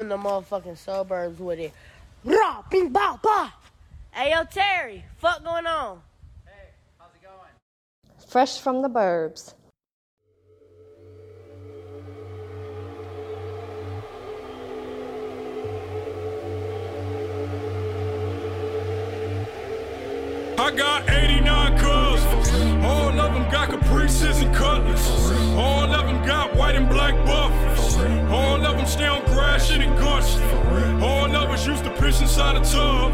in the motherfucking suburbs with it. Rah, bing, bow, bah. Hey, yo, Terry, fuck going on? Hey, how's it going? Fresh from the burbs. I got 89 cars. All of them got caprices and cutlass. All of them got white and black buffers. All of them stay on grass shit and guts. All of us used to piss inside a tub.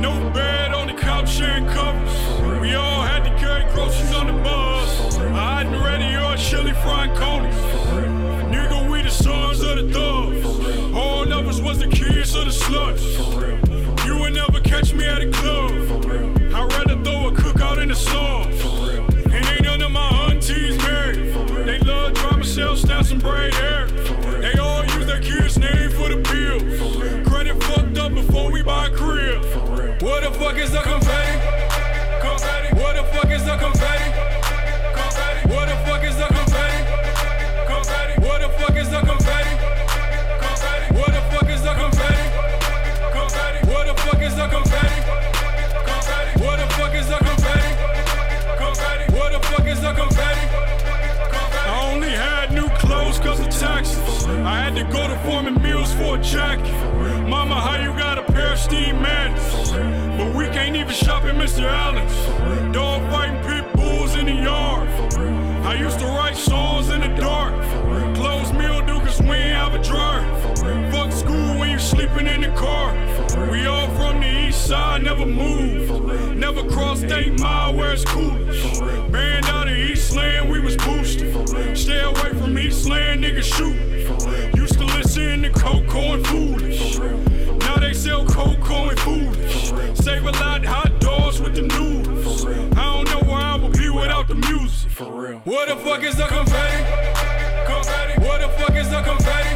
No bed on the couch sharing covers. We all had to carry groceries on the bus. I hadn't ready or chili frying conies. Nigga, we the sons of the thugs. All of us was the kids of the sluts. You would never catch me at a club. I'd rather throw a cookout in the slum. Is the confetti? Confetti. What the fuck is the confetti? Confetti. What the fuck is the confetti? Confetti. What the fuck is the confetti? Confetti. What the fuck is the confetti? Confetti. What the fuck is the? Confetti. I had to go to Forman Mills for a jacket. Mama, how you got a pair of steam mats? But we can't even shop at Mr. Alan's. Dog fighting pit bulls in the yard. I used to write songs in the dark. Close meal do cause we ain't have a dryer. Fuck school sleeping in the car. We all from the east side, never move. Never mile where it's. Band out of Eastland, we was boosted. Stay away from Eastland, niggas shoot. Used to listen to Coco and Foolish. Now they sell Coco and Foolish. Save a lot hot dogs with the noodles. I don't know where I would be without the music. What the fuck is the confetti? Confetti. What the fuck is the? Confetti.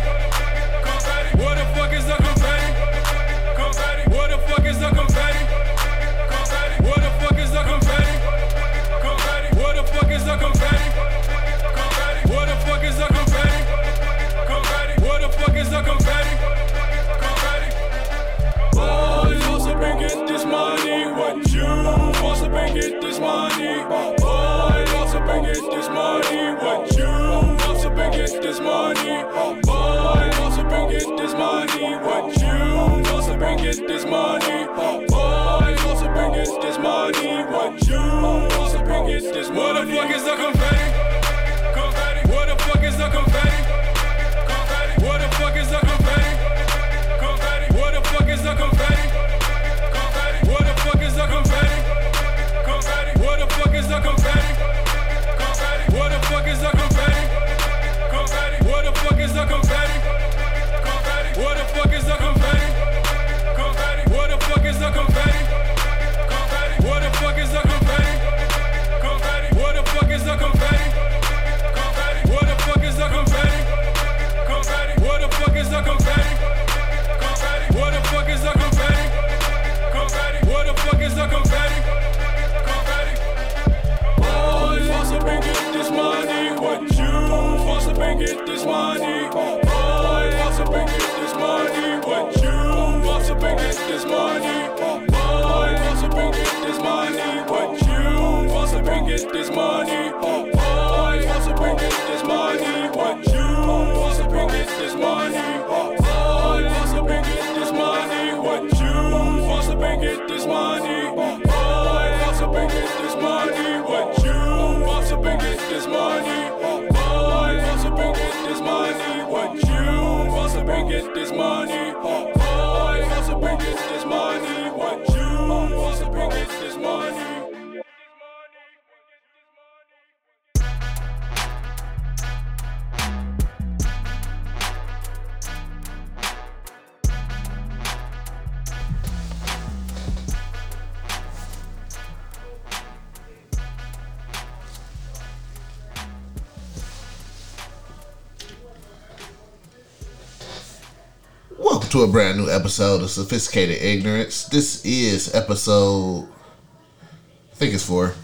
The confetti? What the fuck is the confetti? What the fuck is the confetti? What the fuck is the confetti? What the fuck is the confetti? Boys, also been get this money. What you also been get this money. Boys, also been this money. What you also been get this money. Boys, also been get this money. What you also been get this money. Boys, also been get this money. What you also been get this money. The confetti? Confetti. To a brand new episode of Sophisticated Ignorance. This is episode, I think it's four.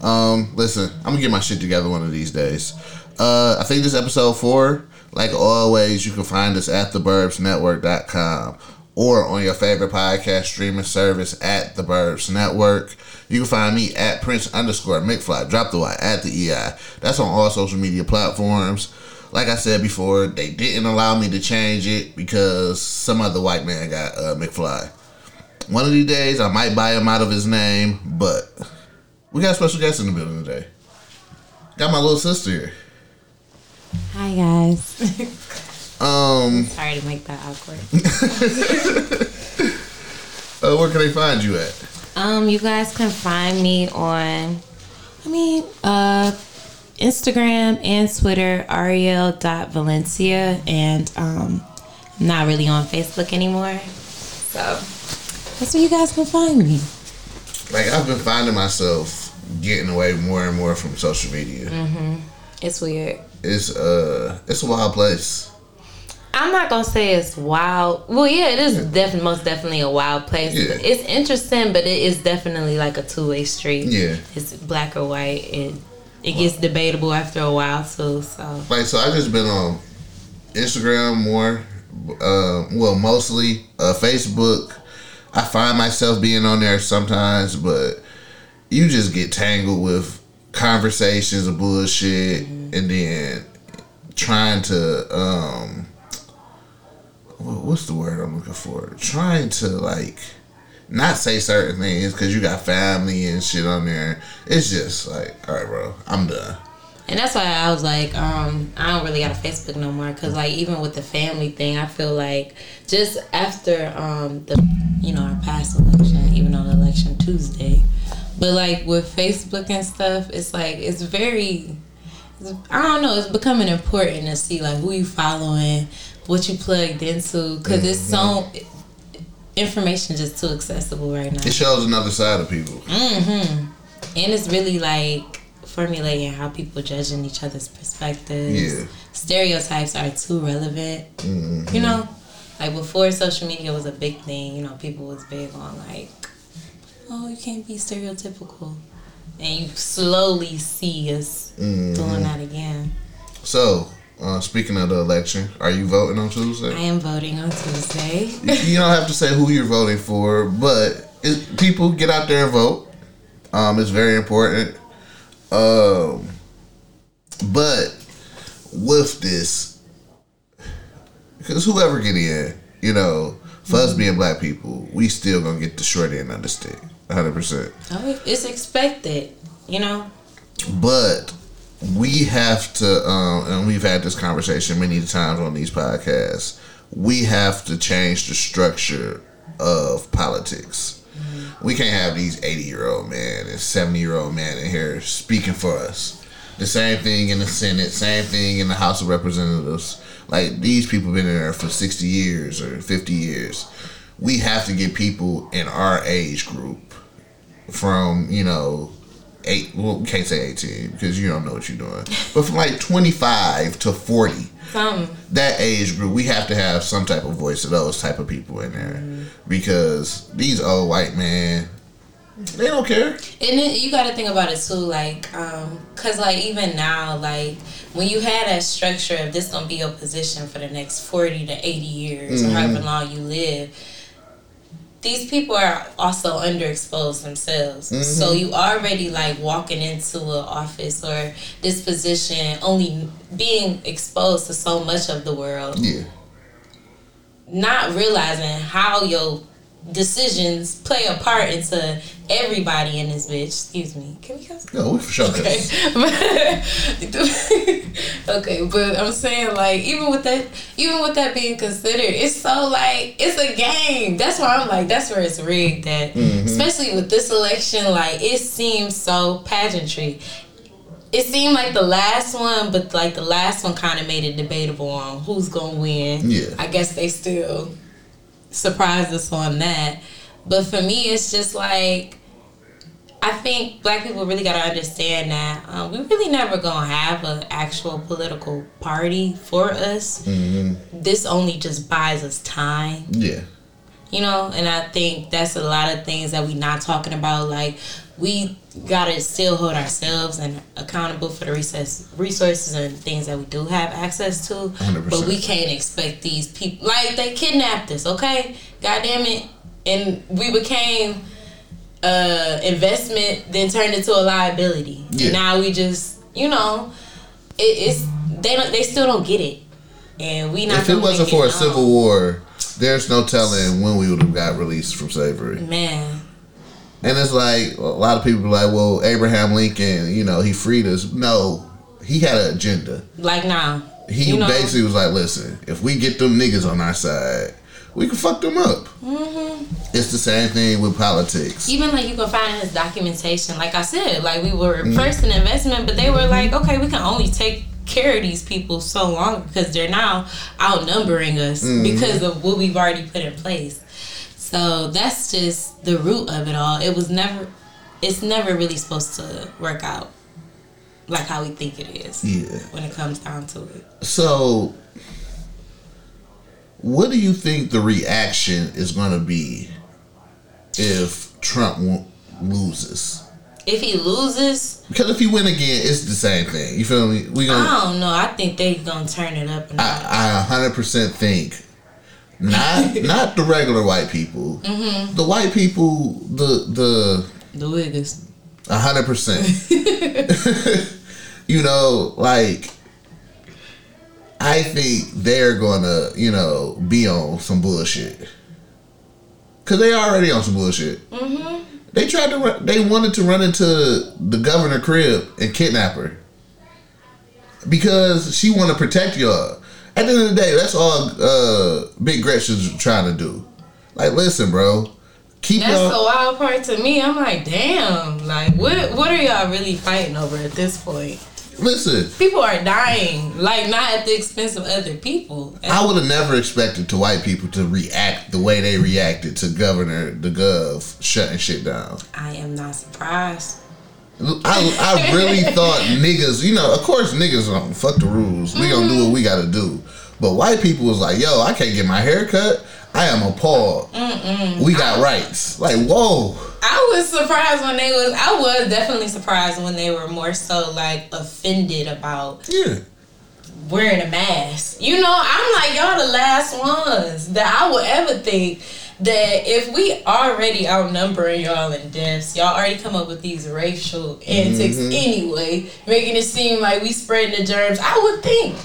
Um, listen, I'm gonna get my shit together one of these days. Uh, I think this is episode four, Like always, you can find us at theburbsnetwork.com or on your favorite podcast streaming service at the Burbs Network. You can find me at Prince underscore McFly, drop the Y at the EI. That's on all social media platforms. Like I said before, they didn't allow me to change it because some other white man got uh, McFly. One of these days, I might buy him out of his name, but we got a special guest in the building today. Got my little sister here. Hi guys. Um, Sorry to make that awkward. uh, where can they find you at? Um, you guys can find me on, I mean, uh, Instagram and Twitter, ariel.valencia, and um, I'm not really on Facebook anymore. So that's where you guys can find me. Like I've been finding myself getting away more and more from social media. It's weird. It's uh, it's a wild place. I'm not gonna say it's wild. Well, yeah, it is definitely most definitely a wild place. Yeah. It's interesting, but it is definitely like a two way street. Yeah. it's black or white. It it gets debatable after a while too. So Like so, I just been on Instagram more. Uh, well, mostly uh, Facebook. I find myself being on there sometimes, but you just get tangled with conversations of bullshit, and then trying to um, what's the word I'm looking for? Trying to like not say certain things because you got family and shit on there. It's just like, all right, bro, I'm done. and that's why I was like, um, I don't really got a Facebook no more because like even with the family thing, I feel like just after um the you know our past election, even though the election Tuesday, but like with Facebook and stuff, it's like it's very I don't know. It's becoming important to see like who you following, what you plugged into, because it's so information just too accessible right now, It shows another side of people. Mhm, and it's really like formulating how people judging each other's perspectives. Yeah. Stereotypes are too relevant. You know, like before social media was a big thing. You know, people was big on like, oh, you can't be stereotypical, and you slowly see us doing that again. So, uh, speaking of the election, are you voting on Tuesday? I am voting on Tuesday. you don't have to say who you're voting for, but it, people get out there and vote. Um, it's very important. Um, but with this, because whoever get in, you know, for us being black people, we still gonna get the short end of the stick, hundred percent. Oh, it's expected, you know. But we have to, um, and we've had this conversation many times on these podcasts. We have to change the structure of politics. We can't have these eighty-year-old man and seventy-year-old man in here speaking for us. The same thing in the Senate, same thing in the House of Representatives. Like these people been in there for sixty years or fifty years. We have to get people in our age group from you know eight. Well, can't say eighteen because you don't know what you're doing. But from like twenty five to forty, Something. that age group, we have to have some type of voice of those type of people in there because these old white men, they don't care. And then you got to think about it too, like, um, cause like even now, like when you had that structure of this gonna be your position for the next forty to eighty years, or however long you live. These people are also underexposed themselves, so mm-hmm. you already like walking into an office or this position, only being exposed to so much of the world, Yeah, not realizing how your decisions play a part into everybody in this bitch. Excuse me. Can we cuss? no, we for sure. Okay. okay, but I'm saying like even with that even with that being considered, it's so like it's a game. That's why I'm like that's where it's rigged at. Mm-hmm. Especially with this election, like it seems so pageantry. It seemed like the last one, but like the last one kind of made it debatable on who's gonna win. Yeah. I guess they still surprised us on that. But for me, it's just like I think black people really got to understand that um, we really never gonna have an actual political party for us. This only just buys us time. Yeah, You know, and I think that's a lot of things that we not talking about. Like we gotta still hold ourselves and accountable for the recess resources and things that we do have access to. 100%. But we can't expect these people like they kidnapped us, okay? God damn it. And we became uh investment then turned into a liability. Yeah. Now we just you know, it, it's they don't they still don't get it. And we not If it wasn't for a civil war, there's no telling when we would have got released from slavery. man. And it's like a lot of people be like, well, Abraham Lincoln, you know, he freed us. No, he had an agenda. Like now. He you know, basically was like, listen, if we get them niggas on our side, we can fuck them up. Mm-hmm. It's the same thing with politics. even like you can find in his documentation, like I said, like we were Mm-hmm. first an investment, but they were like, okay, we can only take care of these people so long because they're now outnumbering us Mm-hmm. because of what we've already put in place. So that's just the root of it all. It was never, it's never really supposed to work out like how we think it is Yeah. when it comes down to it. So, what do you think the reaction is going to be if Trump loses? If he loses, Because if he win again, it's the same thing. You feel me? We gonna. I don't know. I think they gonna turn it up. I, I 100% think not not the regular white people. Mm-hmm. The white people, the the the Wiggers. A hundred percent. You know, like I think they're gonna, you know, be on some bullshit. Cause they already on some bullshit. Mm-hmm. They tried to. Run, they wanted to run into the governor crib and kidnap her because she want to protect y'all. At the end of the day, that's all uh, Big Gretchen's trying to do. Like, listen, bro, keep That's y'all. the wild part to me. I'm like, damn, like what what are y'all really fighting over at this point? Listen, People are dying, like not at the expense of other people. I would have never expected to white people to react the way they reacted to Governor the Gov shutting shit down. I am not surprised. I, I really thought niggas, you know, of course niggas don't fuck the rules. We gonna do what mm-hmm. we gotta do. But white people was like, yo, I can't get my hair cut. I am appalled. We got rights. Like, whoa. I was surprised when they was. I was definitely surprised when they were more so like offended about Yeah. wearing a mask. You know, I'm like y'all the last ones that I would ever think that if we already outnumbering y'all in deaths, y'all already come up with these racial antics mm-hmm. anyway, making it seem like we spreading the germs. I would think,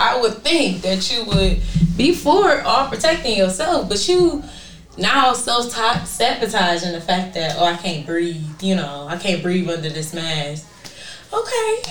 I would think that you would be for all protecting yourself, but you now self top sabotaging the fact that oh I can't breathe. You know, I can't breathe under this mask. Okay.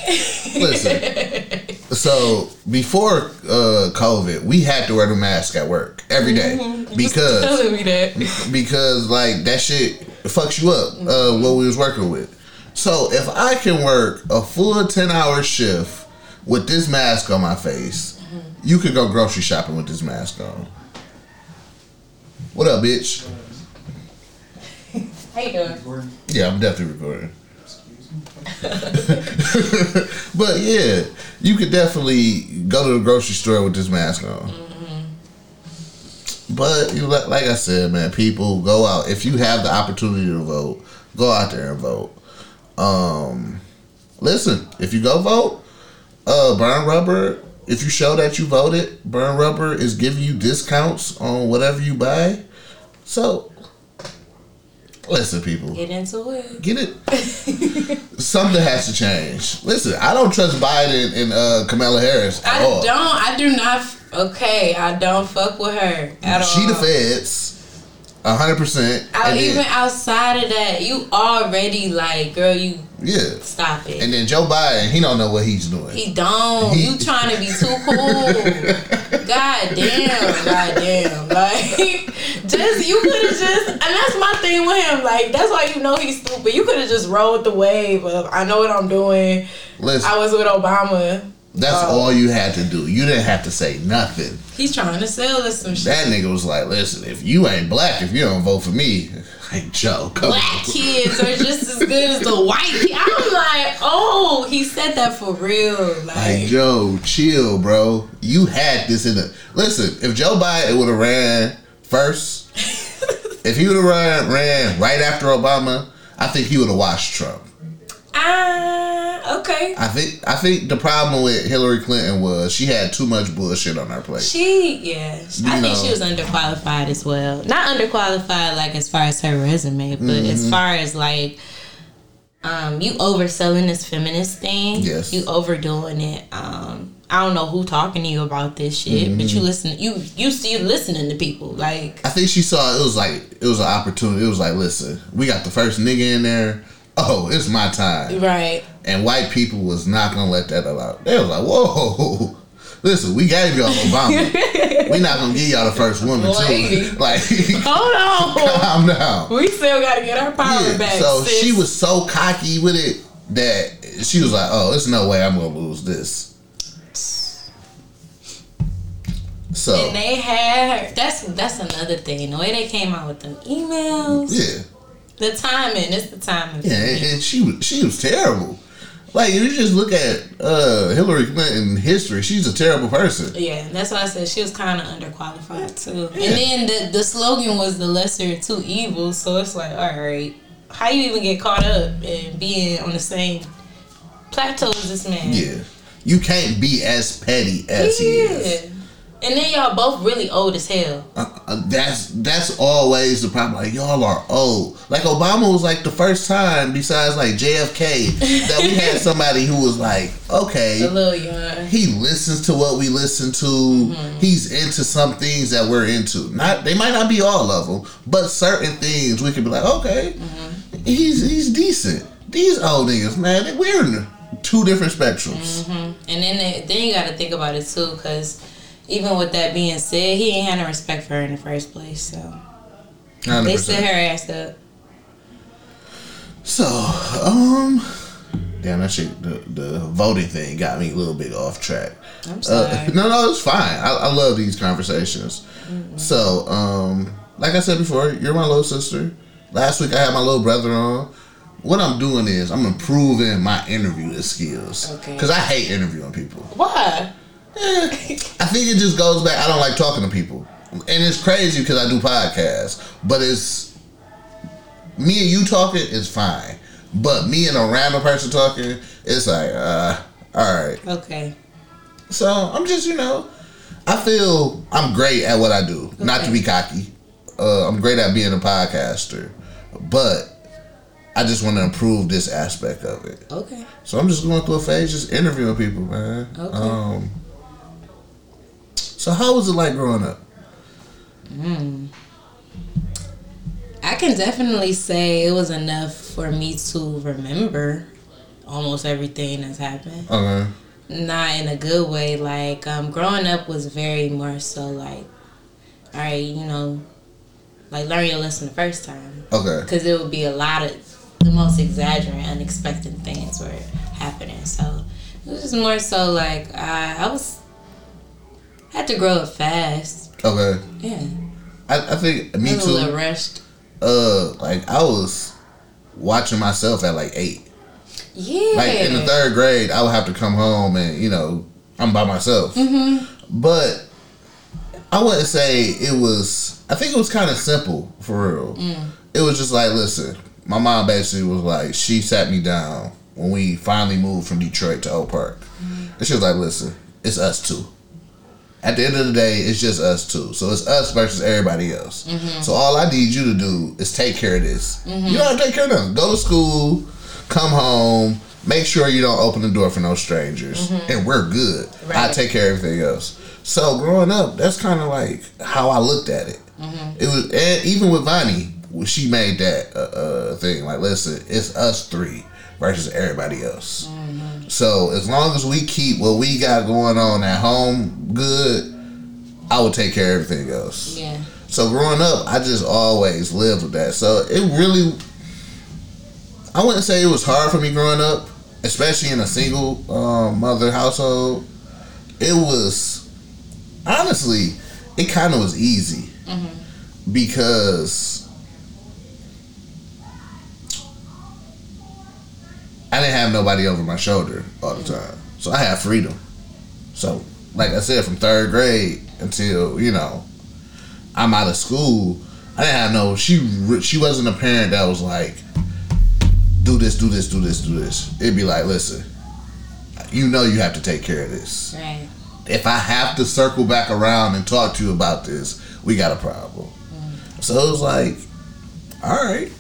Listen. So before uh, COVID, we had to wear the mask at work every day because telling me that. because like that shit fucks you up. Uh, what we was working with. So if I can work a full ten hour shift with this mask on my face, you could go grocery shopping with this mask on. What up, bitch? How you doing? Yeah, I'm definitely recording. but yeah, you could definitely go to the grocery store with this mask on. But you like like I said, man, people go out. If you have the opportunity to vote, go out there and vote. Um, listen, if you go vote, uh, Burn Rubber. If you show that you voted, Burn Rubber is giving you discounts on whatever you buy. So, listen, people Get into it. get it. Something has to change. Listen, I don't trust Biden and uh, Kamala Harris at I all. don't. I do not. Okay, I don't fuck with her at She all. the feds, hundred percent. Even outside of that, you already like, girl, you yeah. stop it. And then Joe Biden, he don't know what he's doing. he don't. He- you trying to be too cool. God damn. God damn. Like, just you could have just, and that's my thing with him. Like, that's why you know he's stupid. You could have just rolled the wave of I know what I'm doing. Listen, I was with Obama. That's Oh. all you had to do. You didn't have to say nothing. He's trying to sell us some shit. That nigga was like, "Listen, if you ain't black, if you don't vote for me, like Joe, come black on." kids are just as good as the white kids. I'm like, oh, he said that for real. Like Like, Joe, chill, bro. You had this in the. Listen, if Joe Biden would have ran first, If he would have ran, ran right after Obama, I think he would have watched Trump. Ah, okay. I think I think the problem with Hillary Clinton was she had too much bullshit on her plate. She, yeah, You I think she was underqualified as well. Not underqualified like as far as her resume, but Mm-hmm. as far as like, um, you overselling this feminist thing. Yes. you overdoing it. Um, I don't know who talking to you about this shit, but Mm-hmm. you listen. You you see listening to people like. I think she saw it was like it was an opportunity. It was like, listen, we got the first nigga in there. Oh, it's my time. Right. And white people was not gonna let that allow. They was like, whoa, listen, we gave y'all Obama. we not gonna give y'all the first woman too. Like, Hold on. calm down. we still gotta get our power Yeah, back. so sis. she was so cocky with it that she was like, "Oh, there's no way I'm gonna lose this." So And they had her. That's that's another thing. The way they came out with them emails. yeah, The timing. It's the timing. yeah, and, and she was she was terrible. Like you just look at uh, Hillary Clinton history, she's a terrible person. Yeah, that's why I said she was kind of underqualified too. Yeah. And then the the slogan was the lesser of two evils. So it's like, all right, how you even get caught up and being on the same plateau as this man? Yeah, you can't be as petty as he is. And then y'all both really old as hell. Uh, uh, that's that's always the problem. Like y'all are old. Like Obama was like the first time, besides like JFK, that we had somebody who was like, okay, A little young. he listens to what we listen to. He's into some things that we're into. Not they might not be all of them, but certain things we can be like, okay, he's he's decent. These old niggas, man, we're in two different spectrums. And then they, then you got to think about it too, because even with that being said, he ain't had no respect for her in the first place. So 100%. they set her ass up. So, um, damn that shit. The, the voting thing got me a little bit off track. I'm sorry. Uh, no, no, it's fine. I, I love these conversations. So, um, like I said before, you're my little sister. Last week I had my little brother on. What I'm doing is I'm improving my interview skills. Okay. Because I hate interviewing people. Why? I think it just goes back. I don't like talking to people, and it's crazy because I do podcasts. But it's me and you talking is fine, but me and a random person talking, it's like, uh, all right. Okay. So I'm just, you know, I feel I'm great at what I do. Not to be cocky, uh, I'm great at being a podcaster, but I just want to improve this aspect of it. Okay. So I'm just going through a phase, just interviewing people, man. Okay. Um, so how was it like growing up? I can definitely say it was enough for me to remember almost everything that's happened. Okay. Not in a good way. Like um, growing up was very more so like, all right, you know, like learn your lesson the first time Okay. because it would be a lot of the most exaggerated, unexpected things were happening. So it was just more so like I, I was had to grow up fast. Okay. Yeah, I, I think me was a too. rushed. Uh, like I was watching myself at like eight. Yeah, Like in the third grade, I would have to come home and you know I'm by myself. Mm-hmm. But I wouldn't say it was. I think it was kind of simple for real. Mm. It was just like, listen, my mom basically was like, she sat me down when we finally moved from Detroit to Oak Park, Mm. and she was like, listen, it's us two. At the end of the day, it's just us two. So it's us versus everybody else. Mm-hmm. So all I need you to do is take care of this. You don't have to take care of them. Go to school, come home, make sure you don't open the door for no strangers, and we're good. I Mm-hmm. Take care of everything else. So growing up, that's kind of like how I looked at it. Mm-hmm. It was, and even with Vonnie, she made that uh, uh, thing. Like, listen, it's us three versus everybody else. Mm-hmm. So as long as we keep what we got going on at home good, I will take care of everything else. Yeah. So growing up, I just always lived with that. So it really, I wouldn't say it was hard for me growing up, especially in a single um, mother household. It was honestly, it kind of was easy because I didn't have nobody over my shoulder all the time, so I had freedom. So, like I said, from third grade until you know I'm out of school, I didn't have no. She she wasn't a parent that was like, do this, do this, do this, do this. It'd be like, listen, you know you have to take care of this. Right. If I have to circle back around and talk to you about this, we got a problem. Mm-hmm. So it was like, all right.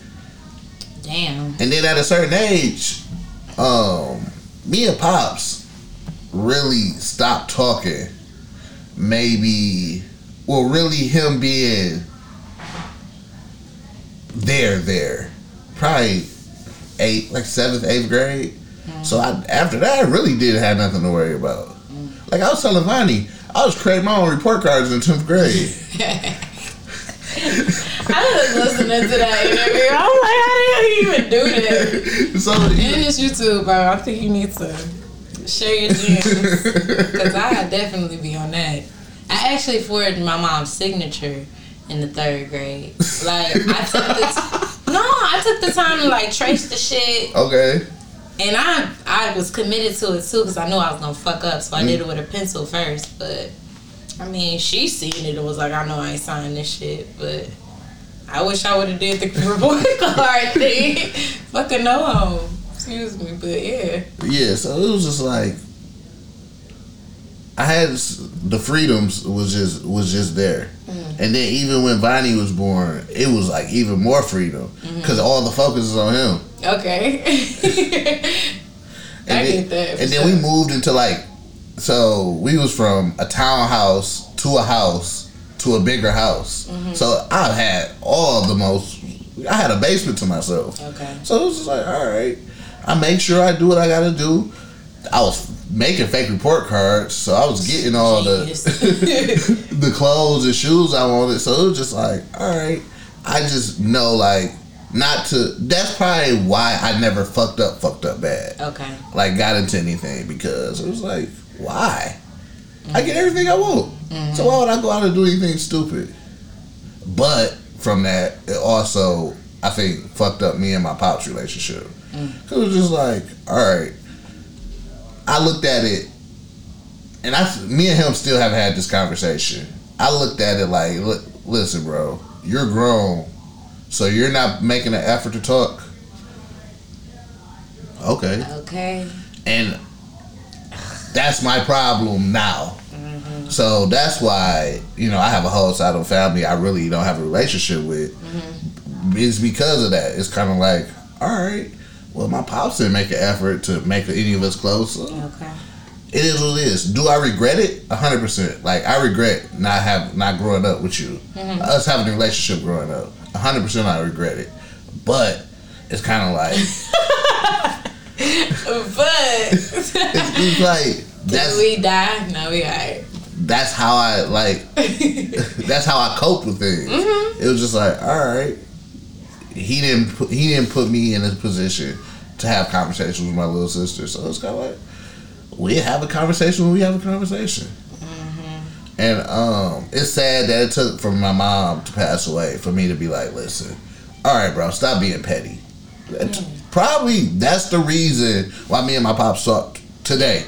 Damn. And then at a certain age, um, me and Pops really stopped talking. Maybe, well, really him being there, there, probably eight, like seventh, eighth grade. So I, after that, I really didn't have nothing to worry about. Like I was telling Vonnie, I was creating my own report cards in tenth grade. I was listening to that interview. I'm like, how the hell you even do that? so And it's YouTube, bro. I think you need to share your gems. Because I definitely be on that. I actually forged my mom's signature in the third grade. Like, I took the t- no, I took the time to like trace the shit, okay, and I I was committed to it too because I knew I was gonna fuck up, so I mm. did it with a pencil first. But I mean, she seen it and was like, I know I ain't signed this shit, but I wish I would have did the report card thing. Fucking no, home. excuse me, but yeah. yeah. So it was just like I had the freedoms was just was just there, mm. and then even when Vonnie was born, it was like even more freedom mm-hmm. because all the focus is on him. Okay. I And get then, that. for and then we moved into like, so we was from a townhouse to a house to a bigger house. Mm-hmm. So I've had all the most. I had a basement to myself. Okay. So it was just like, all right, I make sure I do what I got to do. I was making fake report cards, so I was getting all Genius. the the clothes and shoes I wanted. So it was just like, all right, I just know like not to. That's probably why I never fucked up, fucked up bad Okay. like got into anything because it was like, why? I get everything I want. So why would I go out and do anything stupid? But from that, it also I think fucked up me and my pops relationship. Mm. Cause it was just like, all right. I looked at it, and I, me and him still haven't had this conversation. I looked at it like, look, listen, bro, you're grown, so you're not making an effort to talk. Okay Okay. and that's my problem now. So that's why you know I have a whole side of family I really don't have a relationship with. Mm-hmm. It's because of that. It's kind of like, all right, well, my pops didn't make an effort to make any of us close. Okay. It is what it is. Do I regret it? hundred percent. Like I regret not have not growing up with you, mm-hmm. us having a relationship growing up. hundred percent, I regret it. But it's kind of like But it's, it's like did we die? No, we alright. That's how I like. that's how I coped with things. Mm-hmm. It was just like, all right, he didn't put, he didn't put me in a position to have conversations with my little sister. So it's kind of like we have a conversation when we have a conversation. Mm-hmm. And um, it's sad that it took for my mom to pass away for me to be like, listen, all right, bro, stop being petty. Mm. Probably that's the reason why me and my pops talk today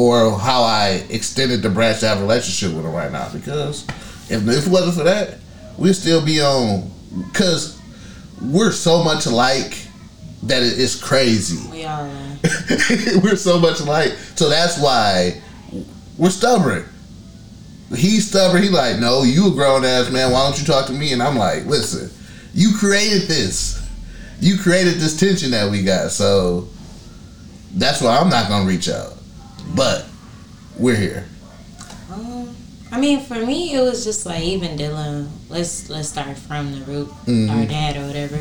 or how I extended the branch to have a relationship with him right now. Because if, if it wasn't for that, we'd still be on. Because we're so much alike that it- it's crazy. We are. we're so much alike. So that's why we're stubborn. He's stubborn. He like, no, you a grown ass man. Why don't you talk to me? And I'm like, listen, you created this. You created this tension that we got. So that's why I'm not gonna reach out. But we're here. Um, I mean, for me, it was just like even Dylan. Let's let's start from the root, Mm-hmm. our dad or whatever.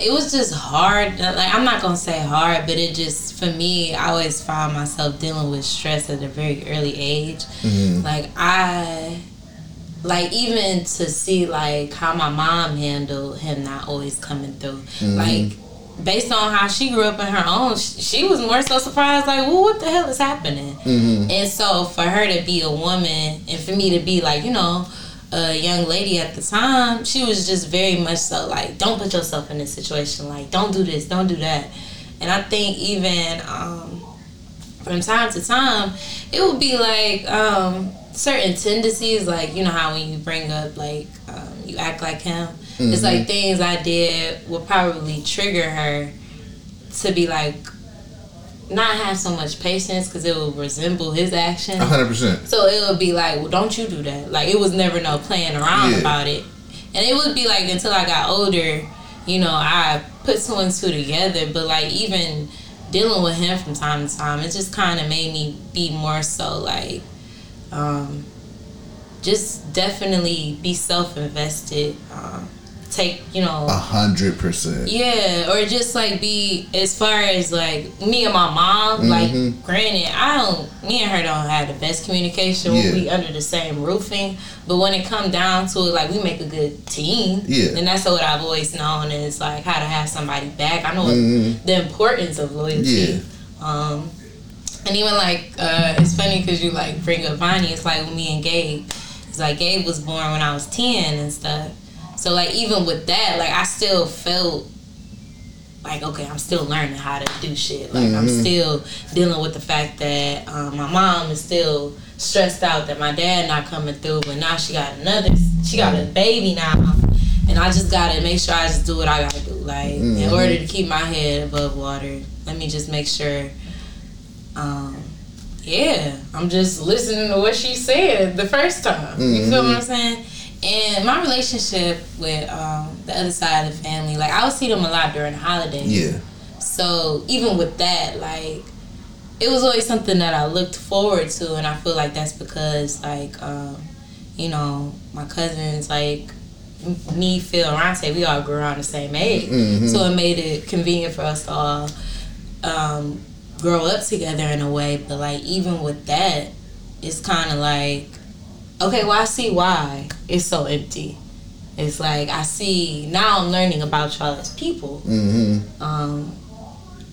It was just hard. Like I'm not gonna say hard, but it just for me, I always found myself dealing with stress at a very early age. Mm-hmm. Like I, like even to see like how my mom handled him not always coming through, Mm-hmm. like. Based on how she grew up in her own, she was more so surprised, like, well, what the hell is happening? Mm-hmm. And so for her to be a woman and for me to be like, you know, a young lady at the time, she was just very much so like, don't put yourself in this situation. Like, don't do this, don't do that. And I think even um, from time to time, it would be like, um, certain tendencies, like you know how when you bring up like um, you act like him, it's Mm-hmm. like things I did will probably trigger her to be like not have so much patience because it will resemble his actions. hundred percent. So it would be like, well, don't you do that? Like it was never no playing around Yeah. about it, and it would be like until I got older, you know, I put two and two together. But like even dealing with him from time to time, it just kind of made me be more so like, um, just definitely be self invested. Um, take you know A hundred percent. yeah, or just like be as far as like me and my mom. Mhm. Like, granted, I don't. Me and her don't have the best communication. Yeah. We under the same roofing, but when it come down to it, like we make a good team. Yeah. and that's what I've always known is like how to have somebody back. I know Mhm. the importance of loyalty. Yeah. Um, and even like uh, it's funny because you like bring up Vonnie. It's like with me and Gabe. It's like Gabe was born when I was ten and stuff. So like even with that, like I still felt like okay, I'm still learning how to do shit. Like I'm Mhm. still dealing with the fact that um, my mom is still stressed out that my dad not coming through, but now she got another, she got a baby now, and I just gotta make sure I just do what I gotta do. Like in Mhm. order to keep my head above water, let me just make sure. Um, yeah, I'm just listening to what she said the first time. You feel what I'm saying? And my relationship with um, the other side of the family, like I would see them a lot during the holidays. Yeah. So even with that, like it was always something that I looked forward to, and I feel like that's because like um, you know my cousins like me, Phil, and Ronte, we all grew around the same age, Mhm. so it made it convenient for us to all um, grow up together in a way. But like even with that, it's kind of like okay, well I see why it's so empty. It's like I see now I'm learning about y'all as people. Mm-hmm. Um,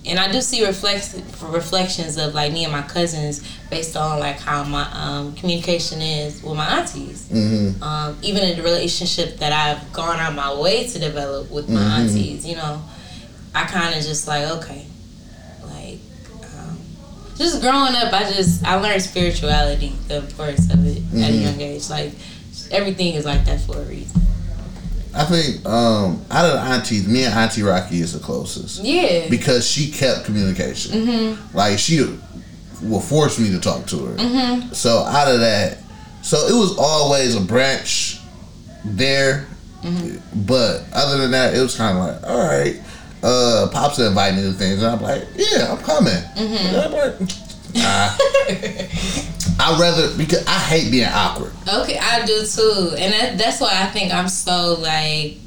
and I do see reflects reflections of like me and my cousins based on like how my um, communication is with my aunties. Mm-hmm. Um, even in the relationship that I've gone out my way to develop with my Mhm. aunties, you know, I kind of just like okay, just growing up, I just I learned spirituality, the importance of it at a Mhm. young age. Like everything is like that for a reason. I think um, out of the aunties, me and Auntie Rocky is the closest Yeah. because she kept communication. Mm-hmm. Like she will force me to talk to her. Mm-hmm. So out of that, so it was always a branch there. Mm-hmm. But other than that, it was kind of like, all right. Uh, Pops invited me to things, and I'm like, yeah, I'm coming. Mm-hmm. Like, nah. I rather because I hate being awkward. Okay, I do too, and that, that's why I think I'm so like.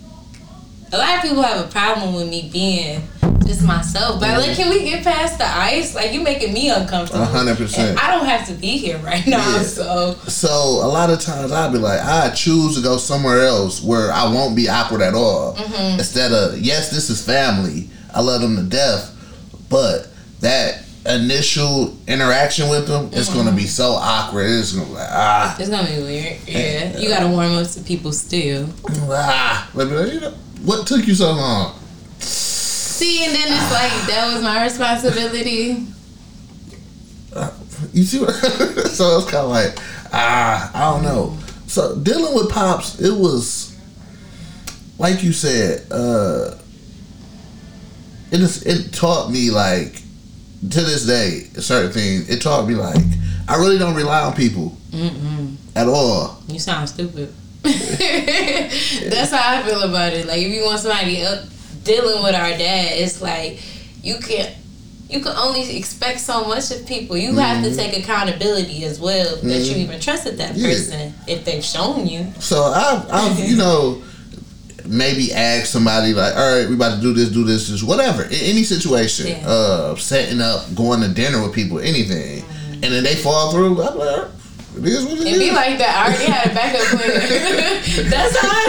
A lot of people have a problem with me being just myself, but like, can we get past the ice? Like, you're making me uncomfortable. Hundred percent. I don't have to be here right now, Yeah. so So a lot of times I'd be like, I choose to go somewhere else where I won't be awkward at all. Mm-hmm. Instead of yes, this is family. I love them to death, but that initial interaction with them, it's gonna Mm-hmm. be so awkward. It's gonna be like ah it's gonna be weird. Yeah, you gotta warm up to people still. ah. Let me, you know, what took you so long? See, and then it's like that was my responsibility. You see what? so it's kind of like ah, I don't know. So dealing with pops, it was like you said. uh It is. It taught me like to this day certain things. It taught me like I really don't rely on people Mm-mm. at all. You sound stupid. That's how I feel about it. Like if you want somebody else dealing with our dad, it's like you can't you can only expect so much of people. You have to take accountability as well that you even trusted that Yeah. person if they've shown you. So I've, I've you know, maybe ask somebody like, all right, we about to do this, do this, just whatever. In any situation, Yeah. uh, setting up, going to dinner with people, anything, and then they fall through. I'm like, it is what it It be like that. I already had a backup plan. That's how I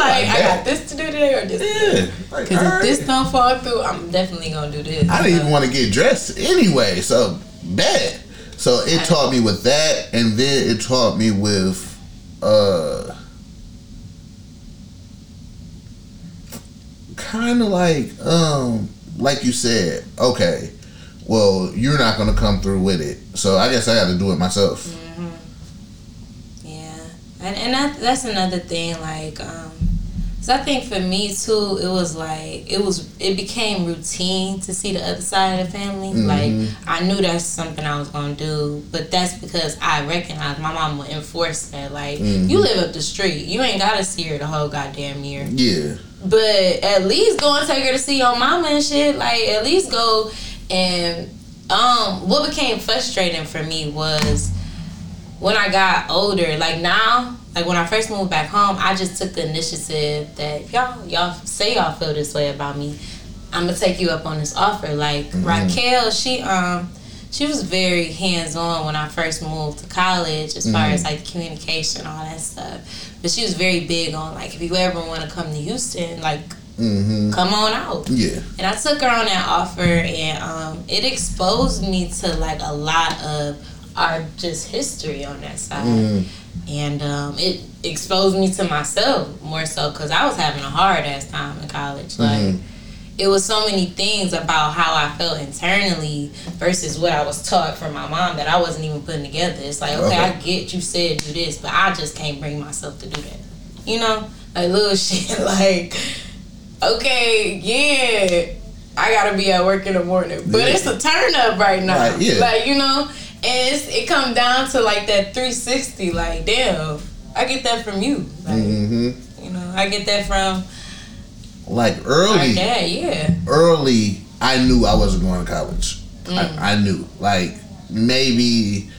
be too. Like I got this to do today or this. yeah, like, Because all if this don't fall through, I'm definitely gonna do this. I didn't even want to get dressed anyway, so bad. So it taught me with that, and then it taught me with, uh, kind of like, um, like you said, okay, well, you're not gonna come through with it, so I guess I got to do it myself. Yeah. And that that's another thing. Like, um, so I think for me too, it was like it was it became routine to see the other side of the family. Like I knew that's something I was gonna do, but that's because I recognized my mom would enforce that. Like you live up the street, you ain't gotta see her the whole goddamn year. Yeah. But at least go and take her to see your mama and shit. Like at least go and um what became frustrating for me was when I got older, like now, like when I first moved back home, I just took the initiative that if y'all y'all say y'all feel this way about me, I'm gonna take you up on this offer. Like Raquel, she um she was very hands on when I first moved to college as far as like communication, all that stuff. But she was very big on like if you ever want to come to Houston, like Mm-hmm. come on out. Yeah. And I took her on that offer, and um, it exposed me to like a lot of our just history on that side, and um, it exposed me to myself more so because I was having a hard ass time in college. Like it was so many things about how I felt internally versus what I was taught from my mom that I wasn't even putting together. It's like okay, I get you said do this, but I just can't bring myself to do that. You know, like little shit like okay, yeah, I gotta be at work in the morning, but Yeah. it's a turn up right now. Right, yeah. Like you know, and it's, it come down to like that 360. Like damn, I get that from you. Like Mm-hmm. you know, I get that from Like early, dad. Yeah. early, I knew I wasn't going to college. Mm. I, I knew. Like maybe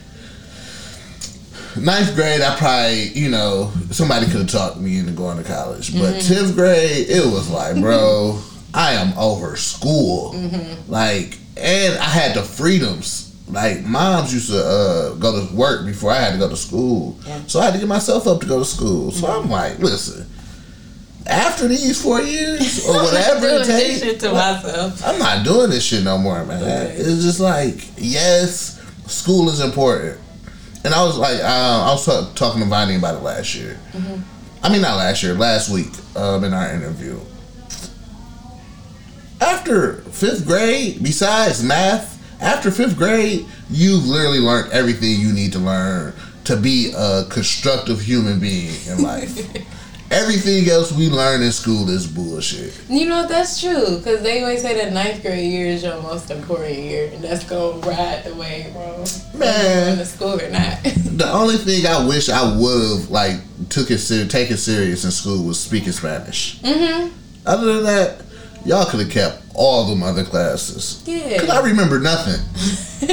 ninth grade, I probably you know somebody could have talked me into going to college. But Mm-hmm. 10th grade, it was like, bro, I am over school. Mm-hmm. Like, and I had the freedoms. Like moms used to uh, go to work before I had to go to school, Yeah. Mm-hmm. so I had to get myself up to go to school. So I'm like, listen, after these four years or whatever Doing it this takes, shit to myself. I'm not doing this shit no more, man. Okay. It's just like, yes, school is important. And I was like, uh, I was ta- talking to Vonnie about it last year. I mean, not last year, last week um, in our interview. After fifth grade, besides math, after fifth grade, you've literally learned everything you need to learn to be a constructive human being in life. Everything else we learn in school is bullshit. You know that's true because they always say that ninth grade year is your most important year, and that's gonna ride the way, bro. Man. going to school or not. The only thing I wish I would have like took it ser- take it serious in school was speaking Spanish. mm-hmm. Other than that, y'all could have kept all them other classes. Yeah. Cause I remember nothing.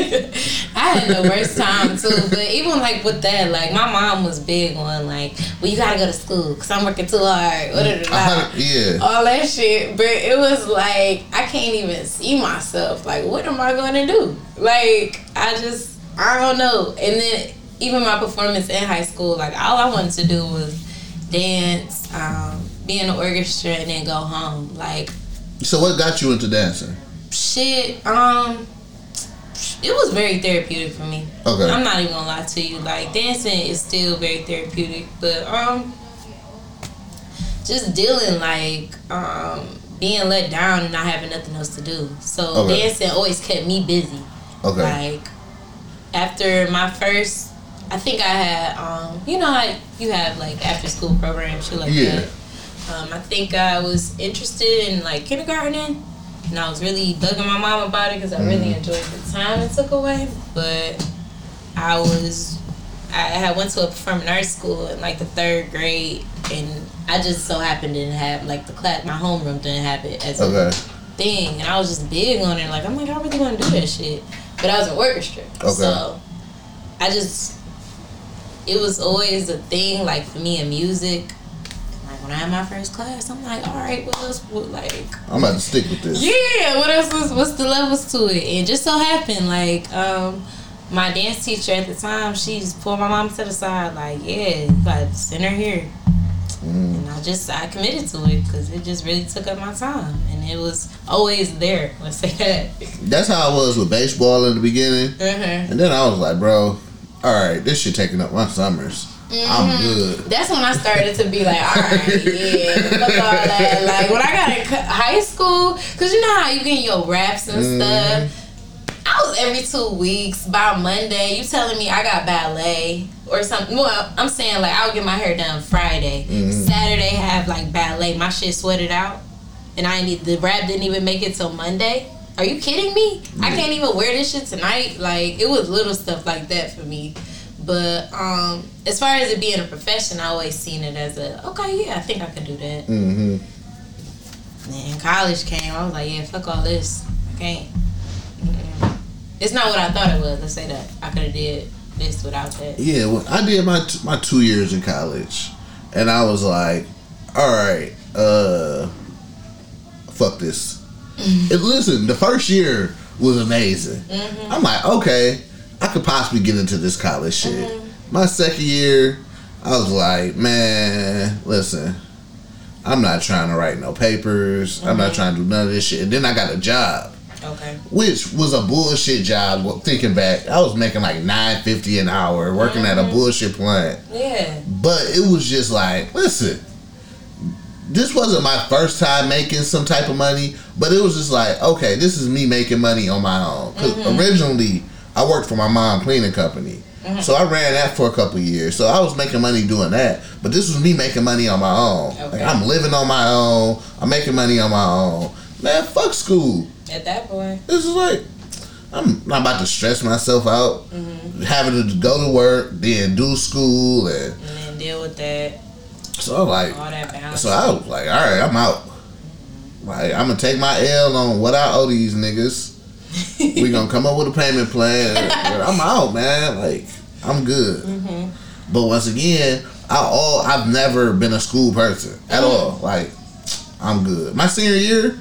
I had the worst time too, but even like with that, like my mom was big on like, well, you gotta go to school because I'm working too hard. da, da, A da, hundred- yeah. All that shit, but it was like I can't even see myself. Like, what am I going to do? Like, I just I don't know. And then even my performance in high school, like all I wanted to do was dance, um, be in the orchestra, and then go home. Like So what got you into dancing? shit um it was very therapeutic for me Okay. i'm not even gonna lie to you like dancing is still very therapeutic but um just dealing like um being let down and not having nothing else to do so Okay. dancing always kept me busy Okay. like after my first i think i had um you know how you have like after school programs shit like Yeah. that um, I think I was interested in like kindergarten, and I was really bugging my mom about it because I really enjoyed the time it took away. But I was, I had went to a performing arts school in like the third grade, and I just so happened didn't have like the class, my homeroom didn't have it as a thing, and I was just big on it. Like I'm like, I really want to do that shit, but I was an orchestra, Okay. so I just it was always a thing like for me in music. Like when I had my first class, I'm like, all right, what else? What, like, I'm about to stick with this. yeah, what else was? What's the levels to it? And just so happened, like, um, my dance teacher at the time, she just pulled my mom to the side, like, yeah, you gotta send her here. And I just I committed to it because it just really took up my time, and it was always there. Let's say that. That's how I was with baseball in the beginning. uh-huh. And then I was like, bro, all right, this shit taking up my summers. I'm mm-hmm. good. That's when I started to be like, all right, yeah, fuck all that. Like when I got in high school, cause you know how you get your raps and mm-hmm. stuff. I was every two weeks. By Monday, you telling me I got ballet or something. Well, I'm saying like I'll get my hair done Friday. Mm-hmm. Saturday have like ballet. My shit sweated out, and I need the wrap didn't even make it till Monday. Are you kidding me? I can't even wear this shit tonight. Like it was little stuff like that for me. But um, as far as it being a profession, I always seen it as a okay, yeah, I think I could do that. Mm-hmm. And college came, I was like, yeah, fuck all this. I can't. Mm-mm. It's not what I thought it was. Let's say that I could have did this without that. Yeah, well, I did my t- my two years in college, and I was like, all right, uh, fuck this. and listen, the first year was amazing. I'm like, okay, I could possibly get into this college shit. Mm-hmm. My second year, I was like, man, listen, I'm not trying to write no papers. I'm not mm-hmm. trying to do none of this shit. And then I got a job Okay. which was a bullshit job. Thinking back, I was making like nine fifty an hour working at a mm-hmm. bullshit plant. Yeah. But it was just like, listen, this wasn't my first time making some type of money, but it was just like, okay, this is me making money on my own. Because originally, I worked for my mom cleaning company. Mm-hmm. So I ran that for a couple years. So I was making money doing that. But this was me making money on my own. Like I'm living on my own. I'm making money on my own. Man, fuck school. At that point. This is like I'm not about to stress myself out, mm-hmm. having to go to work, then do school, and And then deal with that. so I'm like, All that balance. so I was like, all right, I'm out. Like I'm gonna take my L on what I owe these niggas. We gonna come up with a payment plan. I'm out, man. Like I'm good. But once again, I all I've never been a school person at all. Like I'm good. My senior year,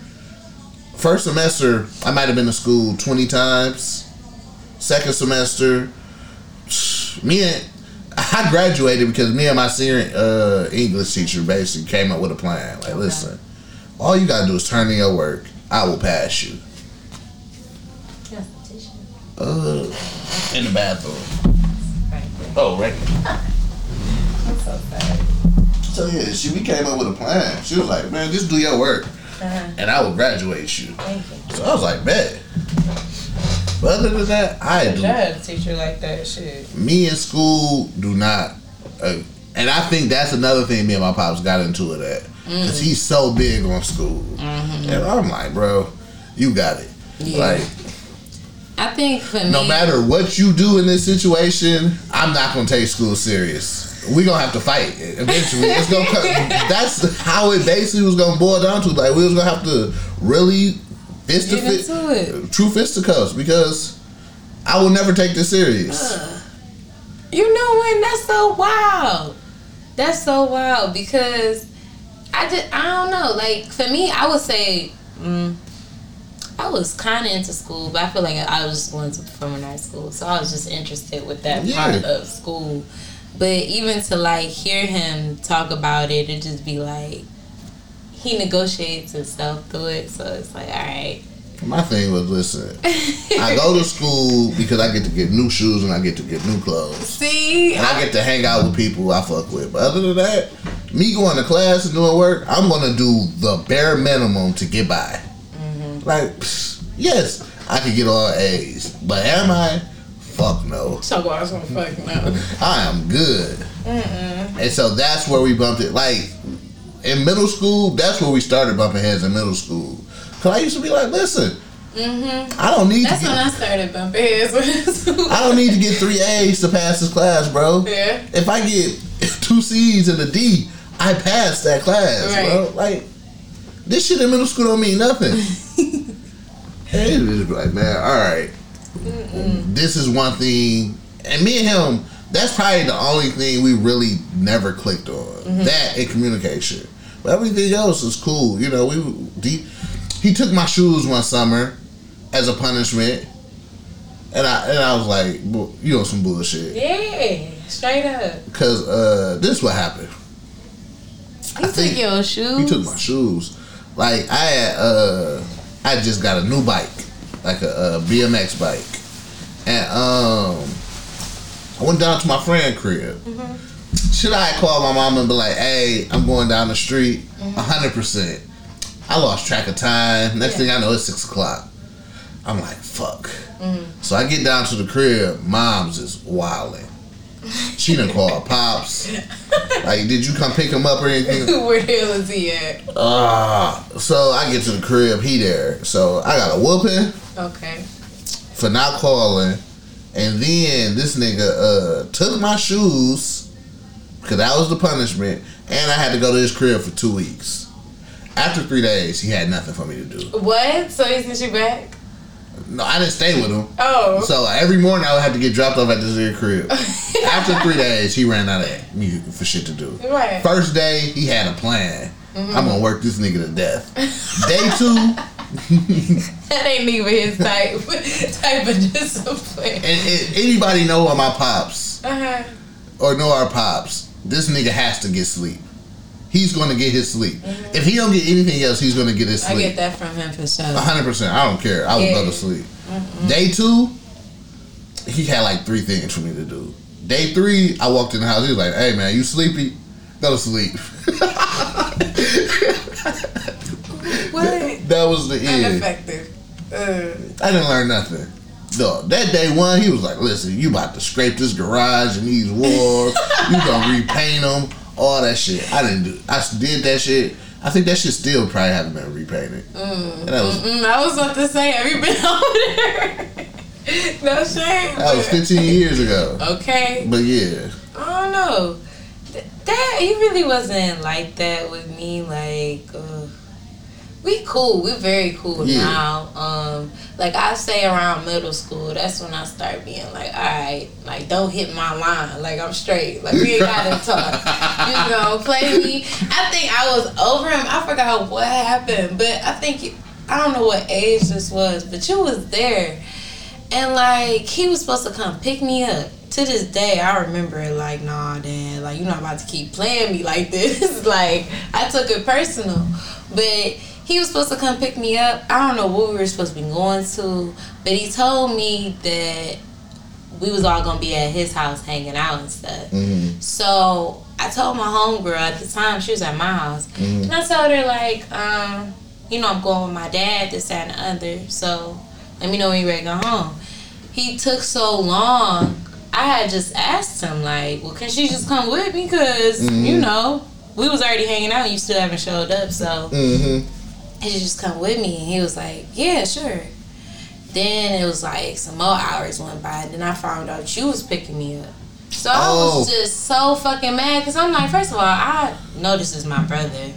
first semester, I might have been to school 20 times. Second semester, me and I graduated because me and my senior uh, English teacher basically came up with a plan. Like, listen, all you gotta do is turn in your work. I will pass you. Uh, in the bathroom. Oh, right. So yeah, she we came up with a plan. She was like, "Man, just do your work, and I will graduate you." Thank you. So I was like, "Bet." But other than that, I do. had a teacher like that shit. Me in school do not, uh, and I think that's another thing me and my pops got into it at, because he's so big on school, and I'm like, bro, you got it. Yeah. Like, I think for me, no matter what you do in this situation, I'm not gonna take school serious. We gonna have to fight eventually. It's gonna come, that's how it basically was gonna boil down to. Like we was gonna have to really fist to Get fist, into it. true fisticuffs because I will never take this serious. You know when that's so wild. That's so wild because I just I don't know. Like for me, I would say mm, I was kind of into school, but I feel like I was just going to performing arts school, so I was just interested with that part of school. But even to like hear him talk about it, it just be like he negotiates himself through it. So it's like, all right, My thing was, listen, I go to school because I get to get new shoes and I get to get new clothes. see, And I get to hang out with people I fuck with. But other than that, me going to class and doing work, I'm gonna do the bare minimum to get by. Like, psh, yes, I could get all A's, but am I? Fuck no. talk about some fuck no. I am good. Mm-mm. And so that's where we bumped it. Like in middle school, that's where we started bumping heads in middle school. Cause I used to be like, listen, mm-hmm. I don't need That's to when get, I started bumping heads I don't need to get three A's to pass this class, bro. Yeah. If I get two C's and a D, I pass that class, bro. Like this shit in middle school don't mean nothing. and it was like, man, all right. This is one thing, and me and him. That's probably the only thing we really never clicked on. That and communication. But everything else is cool. You know, we he, he took my shoes one summer as a punishment, and I and I was like, "Bu- you know, some bullshit. Yeah, straight up. Cause uh, this what happened. He took think your shoes. He took my shoes. Like I had, uh, I just got a new bike, like a, a BMX bike, and um, I went down to my friend crib. Should I call my mom and be like, "Hey, I'm going down the street, hundred percent." I lost track of time. Next thing I know, it's six o'clock. I'm like, fuck. So I get down to the crib. Mom's is wilding. She done call pops. Like, did you come pick him up or anything? Where the hell is he at? Ah, so I get to the crib. He there. So I got a whooping Okay. for not calling, and then this nigga uh took my shoes because that was the punishment, and I had to go to his crib for two weeks. After three days, he had nothing for me to do. What? So he sent you back? No, I didn't stay with him. Oh. So every morning I would have to get dropped off at this nigga crib. After three days, he ran out of me for shit to do. Right. First day, he had a plan. I'm gonna work this nigga to death. Day two, That ain't even his type type of discipline. and, and anybody know my pops Uh-huh. or know our pops, this nigga has to get sleep. He's gonna get his sleep. If he don't get anything else, he's gonna get his sleep. I get that from him for sure. hundred percent. I don't care. I would go Yeah. to sleep. Day two, he had like three things for me to do. Day three, I walked in the house. He was like, "Hey man, you sleepy? Go to sleep." What? that was the end. Ineffective. Uh, I didn't learn nothing. No, that day one, he was like, "Listen, you about to scrape this garage and these walls. you gonna repaint them, all that shit." I didn't do. I did that shit. I think that shit still probably haven't been repainted. And that was mm, I was about to say, have you been over there? no shame. that was 15 years ago. Okay. But yeah, I don't know. Th- That he really wasn't like that with me. Like, uh, we cool. We're very cool Yeah. now. Um, like I say around middle school, that's when I start being like, all right, like don't hit my line. Like I'm straight. Like we ain't gotta talk. You know, play me. I think I was over him. I forgot what happened, but I think you- I don't know what age this was, but you was there. And like he was supposed to come pick me up. To this day, I remember it like, nah, dad, like you're not about to keep playing me like this. like I took it personal, but he was supposed to come pick me up. I don't know what we were supposed to be going to, but he told me that we was all gonna be at his house hanging out and stuff. So I told my homegirl at the time she was at my house, and I told her like, um, you know, I'm going with my dad, this that, and the other. So let me know when you're ready to go home. He took so long. I had just asked him like, well, can she just come with me? because you know we was already hanging out. and You still haven't showed up, so mm-hmm. And she just come with me and he was like yeah sure. Then it was like some more hours went by and then i found out you was picking me up. So i Oh. was just so fucking mad because i'm like first of all i know this is my brother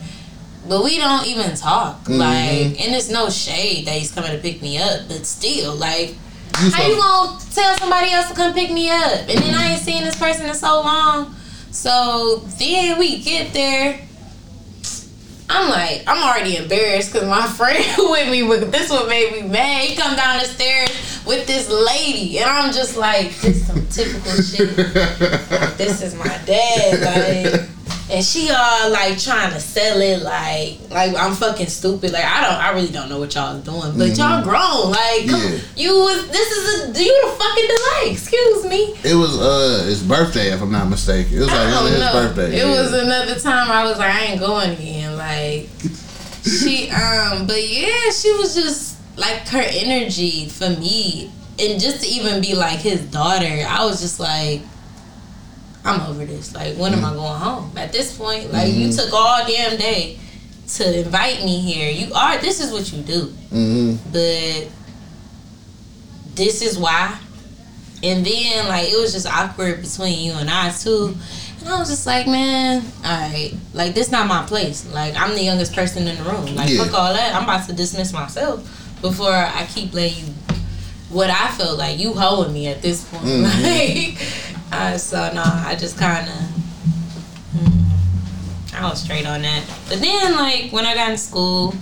but we don't even talk. Mm-hmm. Like and it's no shade that he's coming to pick me up but still like You how you gonna tell somebody else to come pick me up? And then i ain't seen this person in so long. So then we get there I'm like, I'm already embarrassed because my friend with me, with this what made me mad. He come down the stairs with this lady, and I'm just like, this some typical shit. Like, this is my dad, like, and she all like trying to sell it, like, like I'm fucking stupid. Like I don't, I really don't know what y'all doing, but y'all grown. Like, Yeah. you was, this is a, you the fucking delay. Excuse me. It was uh his birthday, if I'm not mistaken. It was like I one of don't his know. birthday. It yeah. was another time I was like, I ain't going again. Like she um but yeah, she was just like her energy for me. And just to even be like his daughter, I was just like I'm over this. Like, when am I going home? At this point, like you took all damn day to invite me here. You are this is what you do. hmm But this is why. And then like it was just awkward between you and I too. And I was just like, man, alright. Like this not my place. Like I'm the youngest person in the room. Like Yeah. fuck all that. I'm about to dismiss myself before I keep letting you what I feel like you holding me at this point. Like uh, so no, I just kinda mm, I was straight on that. But then like when I got in school,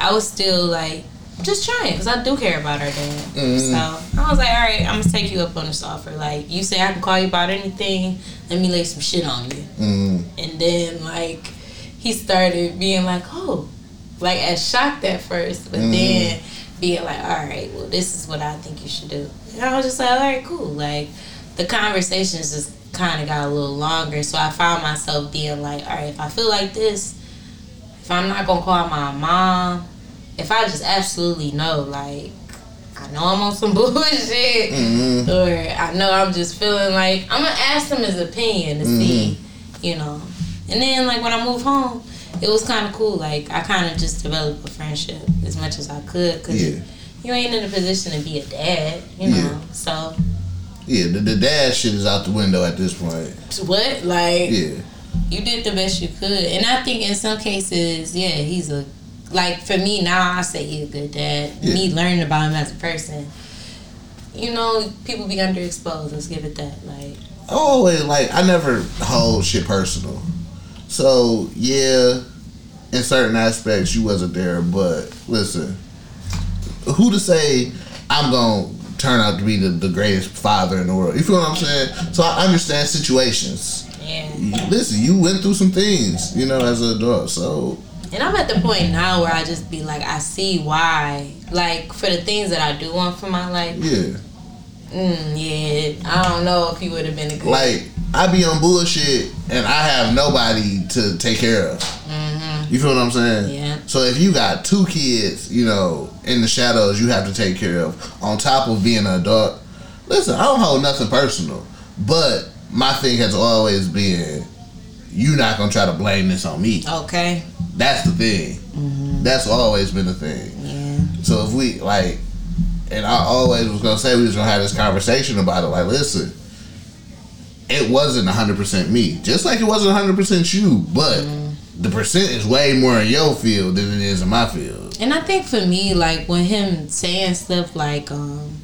I was still like just trying because I do care about her dad. So I was like, all right, I'm gonna take you up on this offer. Like you say I can call you about anything. Let me lay some shit on you. hmm And then like he started being like, oh, like as shocked at first, but then being like, all right, well this is what I think you should do. And I was just like, all right, cool. Like the conversations just kind of got a little longer, so I found myself being like, all right, if I feel like this, if I'm not gonna call my mom, if I just absolutely know, like I know I'm on some bullshit, Mm-hmm. or I know I'm just feeling like I'm gonna ask him his opinion to see, Mm-hmm. you know. And then like when I moved home, it was kind of cool. Like I kind of just developed a friendship as much as I could, cause Yeah. you ain't in a position to be a dad, you know. Yeah. So Yeah, the, the dad shit is out the window at this point. what like Yeah. you did the best you could and i think in some cases yeah he's a like for me now i say he's a good dad Yeah. me learning about him as a person you know people be underexposed let's give it that like oh, always like I never hold shit personal. So yeah, in certain aspects you wasn't there, but listen, who to say I'm gonna turn out to be the, the greatest father in the world? You feel what I'm saying? So I understand situations. yeah Listen, you went through some things, you know, as an adult. So and i'm at the point now where i just be like i see why like for the things that i do want for my life yeah, mm, yeah i don't know if he would have been a good like I be on bullshit and I have nobody to take care of. You feel what I'm saying? Yeah. So if you got two kids, you know, in the shadows you have to take care of, on top of being an adult, listen, I don't hold nothing personal. But my thing has always been, you're not gonna try to blame this on me. okay That's the thing. That's always been the thing. yeah So if we like, and I always was gonna say we was gonna have this conversation about it. Like, listen, it wasn't hundred percent me, just like it wasn't hundred percent you, but the percent is way more in your field than it is in my field. And I think for me, like when him saying stuff like, um,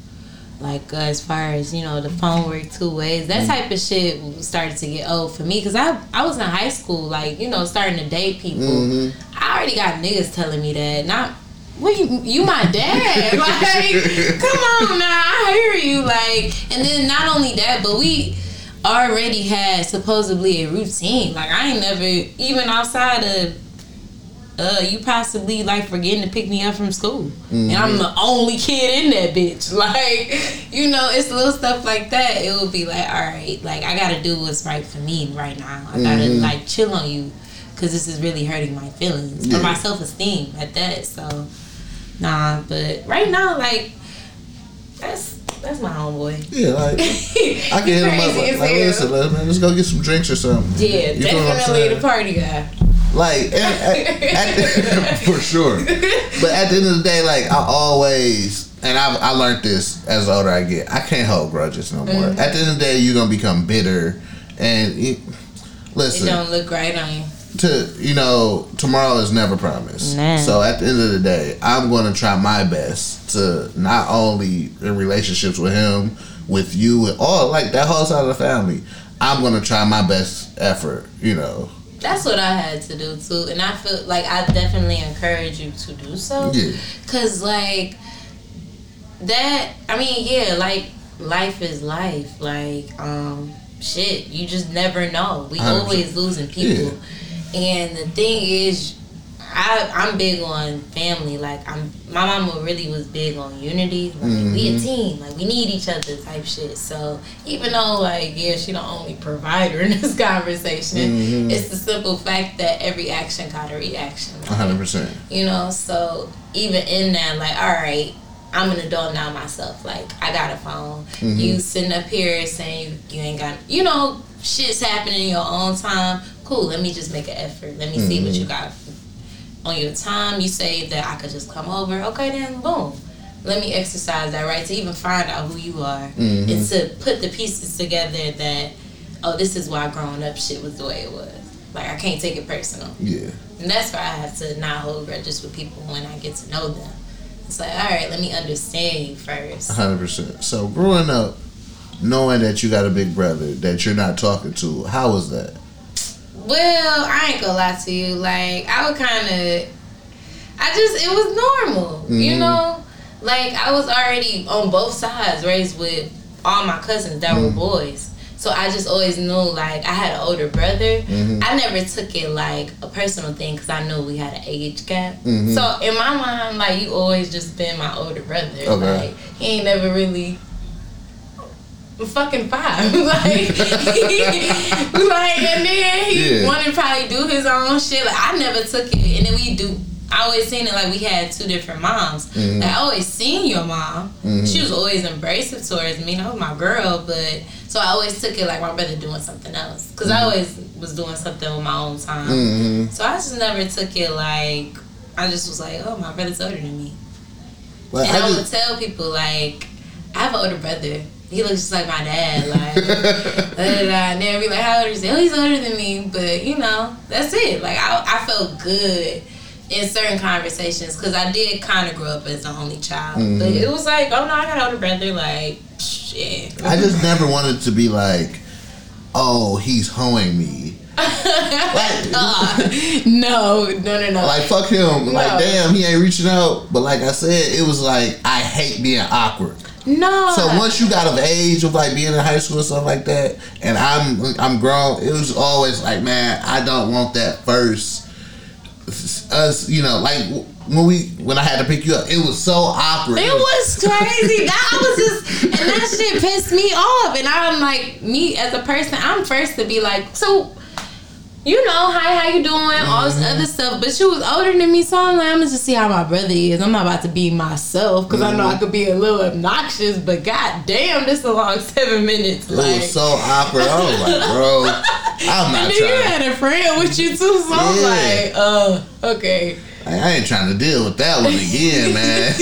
like uh, as far as you know, the phone work two ways. That type of shit started to get old for me because I I was in high school, like you know, starting to date people. I already got niggas telling me that. Not what you you my dad? like, come on now, I hear you. Like, and then not only that, but we already had supposedly a routine. Like I ain't never even outside of uh, you possibly like forgetting to pick me up from school, and I'm the only kid in that bitch. Like, you know, it's little stuff like that. It would be like, all right, like I gotta do what's right for me right now. I gotta like chill on you, cause this is really hurting my feelings Yeah. or my self esteem at that. So, nah, but right now, like, that's that's my homeboy. Yeah, like I can hit him up. Like, like, listen, let's, man, let's go get some drinks or something. Yeah, You definitely the party guy. Like, at, at the, for sure. But at the end of the day, like I always, and I I learned this as the older I get. I can't hold grudges no more. Mm-hmm. At the end of the day, you're gonna become bitter, and it, It listen don't look right on you. To you know tomorrow is never promised. Nah. So at the end of the day, I'm gonna try my best to not only in relationships with him, with you, with all like that whole side of the family. I'm gonna try my best effort. You know. That's what I had to do too, and I feel like I definitely encourage you to do so. Yeah. Cause like that, I mean, yeah, like life is life. Like, um, shit, you just never know. We 100%. always losing people, and the thing is, I I'm big on family. Like, I'm my mama really was big on unity. Like, we a mm-hmm. team. Like, we need each other type shit. So even though like yeah, she the only provider in this conversation, mm-hmm. it's the simple fact that every action got a reaction. Hundred percent. you know so even in that like all right i'm an adult now myself like i got a phone mm-hmm. you sitting up here saying you ain't got you know shit's happening in your own time cool let me just make an effort let me see what you mm-hmm. got on your time you say that i could just come over okay then boom let me exercise that right to even find out who you are mm-hmm. and to put the pieces together that oh this is why growing up shit was the way it was like i can't take it personal Yeah. and that's why I have to not hold grudges with people when I get to know them. It's like, all right, let me understand you first. hundred percent. So growing up, knowing that you got a big brother that you're not talking to, how was that? Well, I ain't gonna lie to you. Like, I would kind of, I just, it was normal, you mm-hmm. know? Like, I was already on both sides raised with all my cousins that were mm-hmm. boys. So I just always knew, like, I had an older brother. Mm-hmm. I never took it like a personal thing because I knew we had an age gap. So in my mind, like, you always just been my older brother. Okay. Like, he ain't never really fucking five. like, like, and then he Yeah. wanted to probably do his own shit. Like, I never took it, and then we do I always seen it like we had two different moms. Mm-hmm. Like, I always seen your mom. She was always embracive towards me. That was my girl, but so I always took it like my brother doing something else because I always was doing something with my own time. Mm-hmm. So I just never took it like I just was like, oh, my brother's older than me. But And I, I would tell people like, I have an older brother. He looks just like my dad. Like, da, da, da. and be like, "How old is he?" Oh, he's older than me. But you know, that's it. Like, I, I felt good in certain conversations because I did kind of grow up as the only child. But it was like, oh no, I got an older brother. Like, shit. I just never wanted to be like, oh, he's hoeing me. like, Uh, no, no, no, no. like fuck him. Like damn, he ain't reaching out. But like I said, it was like I hate being awkward. No. So once you got of age of like being in high school or something like that, and I'm I'm grown, it was always like, man, I don't want that first. Us, you know, like when we when I had to pick you up, it was so awkward. It was crazy. that I was just, and that shit pissed me off. And I'm like, me as a person, I'm first to be like, so, you know, hi, how you doing? All this other stuff. But she was older than me, so I'm like, I'm gonna just see how my brother is. I'm not about to be myself because I know I could be a little obnoxious. But god damn, this is a long seven minutes. It Like, was so awkward. I was like, bro, I'm not and then you had a friend with you too, so I'm like, uh, okay. I ain't trying to deal with that one again, man.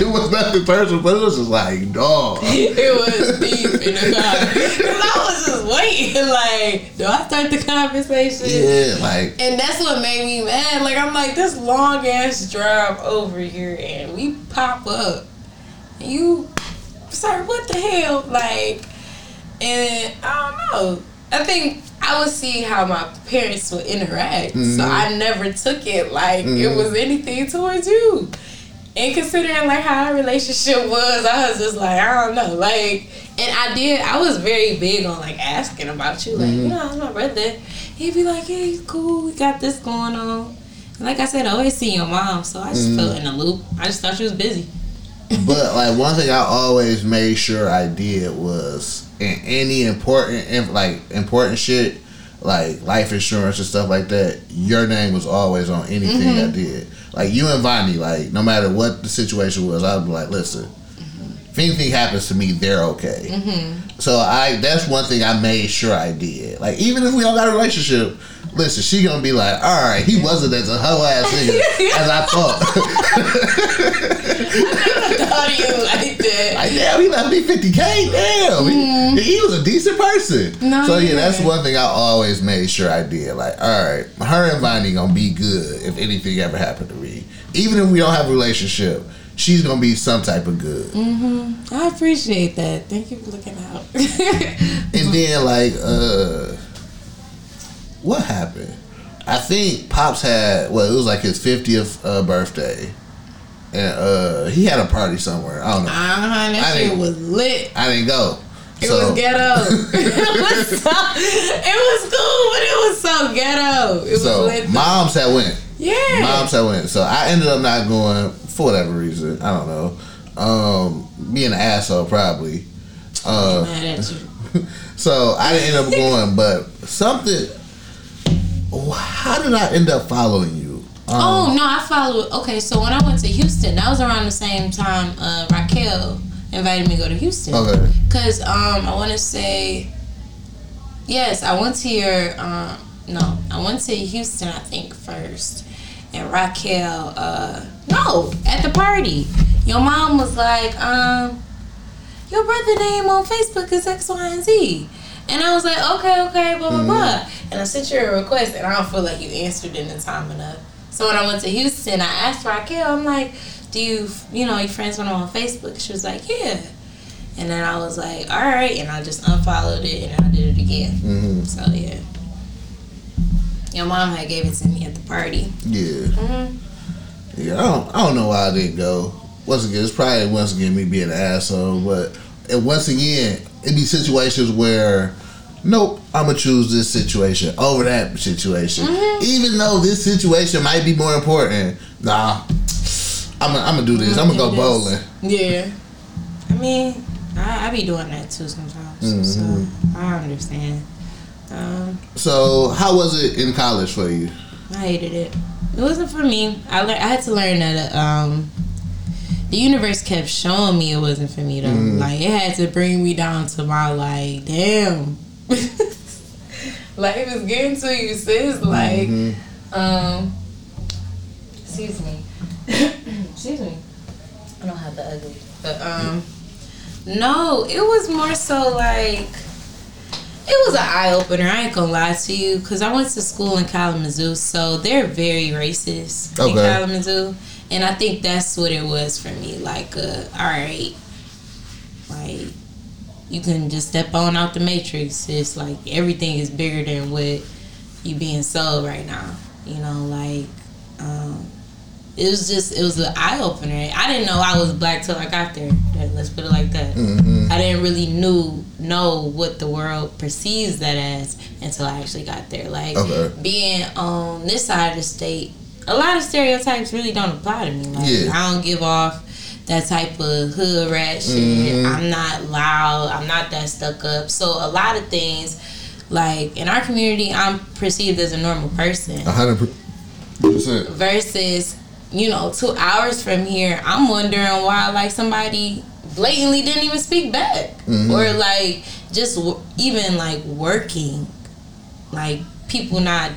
it was nothing personal, but it was just like, dog. It was deep in the car. Cause I was just waiting, like, do I start the conversation? Yeah, like And that's what made me mad. Like, I'm like, this long ass drive over here, and we pop up. You, sir, what the hell? Like, and I don't know. I think I would see how my parents would interact. So mm-hmm. I never took it like it mm-hmm. was anything towards you. And considering like how our relationship was, I was just like, I don't know. Like and I did I was very big on like asking about you. Like, mm-hmm. you know, my brother? He'd be like, Yeah, he's cool, we got this going on. And like I said, I always see your mom, so I just felt in the loop. I just thought she was busy. But like one thing I always made sure I did was in any important like important shit like life insurance and stuff like that, your name was always on anything I mm-hmm. did. Like you and Vonnie, like no matter what the situation was, I'd be like, listen, if anything happens to me, they're okay. Mm-hmm. So I that's one thing I made sure I did. Like even if we don't got a relationship, listen, she gonna be like, all right, he wasn't as a hoe ass nigga as I thought. Do you like that? Like, damn, he left me 50K. Damn. He, he was a decent person. Mm-hmm. No, so, yeah, that's one thing I always made sure I did. Like, all right, her and Vonnie to be good if anything ever happened to me. Even if we don't have a relationship, she's to be some type of good. Mhm. I appreciate that. Thank you for looking out. And then, like, uh, what happened? I think Pops had, well, it was like his 50th uh, birthday. And uh, he had a party somewhere. I don't know. Uh-huh, that I shit didn't- was lit. I didn't go. It So- was ghetto. it was so, it was cool, but it was so ghetto. It was So, lit. moms had went. yeah. Moms had went. So I ended up not going for whatever reason. I don't know. Um, being an asshole probably. Uh, Mad at you. so I didn't end up going, but something. How did I end up following you? Um, Oh no, I followed. Okay, so when I went to Houston, that was around the same time uh, Raquel invited me to go to Houston. Okay. Cause um, I want to say, yes, I went to your um, no, I went to Houston, I think first, and Raquel, uh, no, at the party, your mom was like, um, your brother name on Facebook is X, Y, and Z. And I was like, okay, okay, blah, blah, blah. And I sent you a request, and I don't feel like you answered it in time enough. So when I went to Houston, I asked Raquel, I'm like, do you, you know, your friends went on Facebook? She was like, yeah. And then I was like, all right. And I just unfollowed it, and I did it again. mhm. So, yeah. Your mom had gave it to me at the party. Yeah. hmm Yeah. I don't. I don't know why I didn't go. Once again, it's probably once again me being an asshole, but and once again, it be situations where. Nope, I'm gonna choose this situation over that situation. Mm-hmm. Even though this situation might be more important, nah, I'm gonna, I'm gonna do this. I'm gonna go Do bowling. Yeah. I mean, I, I be doing that too sometimes. Mhm. So I understand. Um, So, how was it in college for you? I hated it. It wasn't for me. I learned. I had to learn that. Um, the universe kept showing me it wasn't for me though. Like it had to bring me down to my like, damn. like is getting to you, sis. Like, um, excuse me, excuse me. I don't have the ugly, but um, no, it was more so like. It was an eye opener. I ain't gonna lie to you, cause I went to school in Kalamazoo, so they're very racist in Kalamazoo, and I think that's what it was for me. Like, uh, all right, like you can just step on out the matrix. It's like everything is bigger than what you being sold right now. You know, like um, it was just it was an eye opener. I didn't know I was black till I got there. Let's put it like that. I didn't really knew know what the world perceives that as until I actually got there. Like Okay. being on this side of the state, a lot of stereotypes really don't apply to me. Like Yeah. I don't give off that type of hood rat shit. Mm-hmm. I'm not loud. I'm not that stuck up. So a lot of things, like in our community, I'm perceived as a normal person A hundred percent. versus you know two hours from here i'm wondering why like somebody blatantly didn't even speak back or like just w- even like working like people not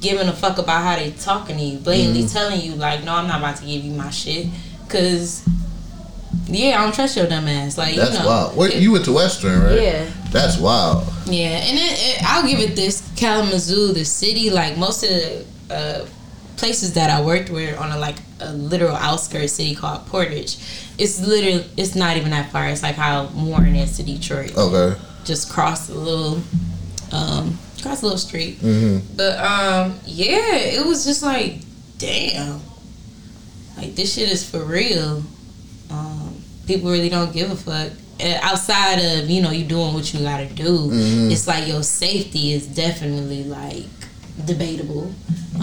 giving a fuck about how they talking to you blatantly telling you like no i'm not about to give you my shit because yeah i don't trust your dumb ass like That's you know wild. Wait, you went to Western, right? yeah That's wild. yeah, and it, it, I'll give it this Kalamazoo, the city, like most of the uh, places that I worked were on a like a literal outskirts city called Portage. It's literally it's not even that far. It's like how Warren is to Detroit. Okay. Just cross a little, um, cross a little street. Mm-hmm. But um, yeah, it was just like, damn, like this shit is for real. People really don't give a fuck. Outside of you know you doing what you gotta do, it's like your safety is definitely like debatable.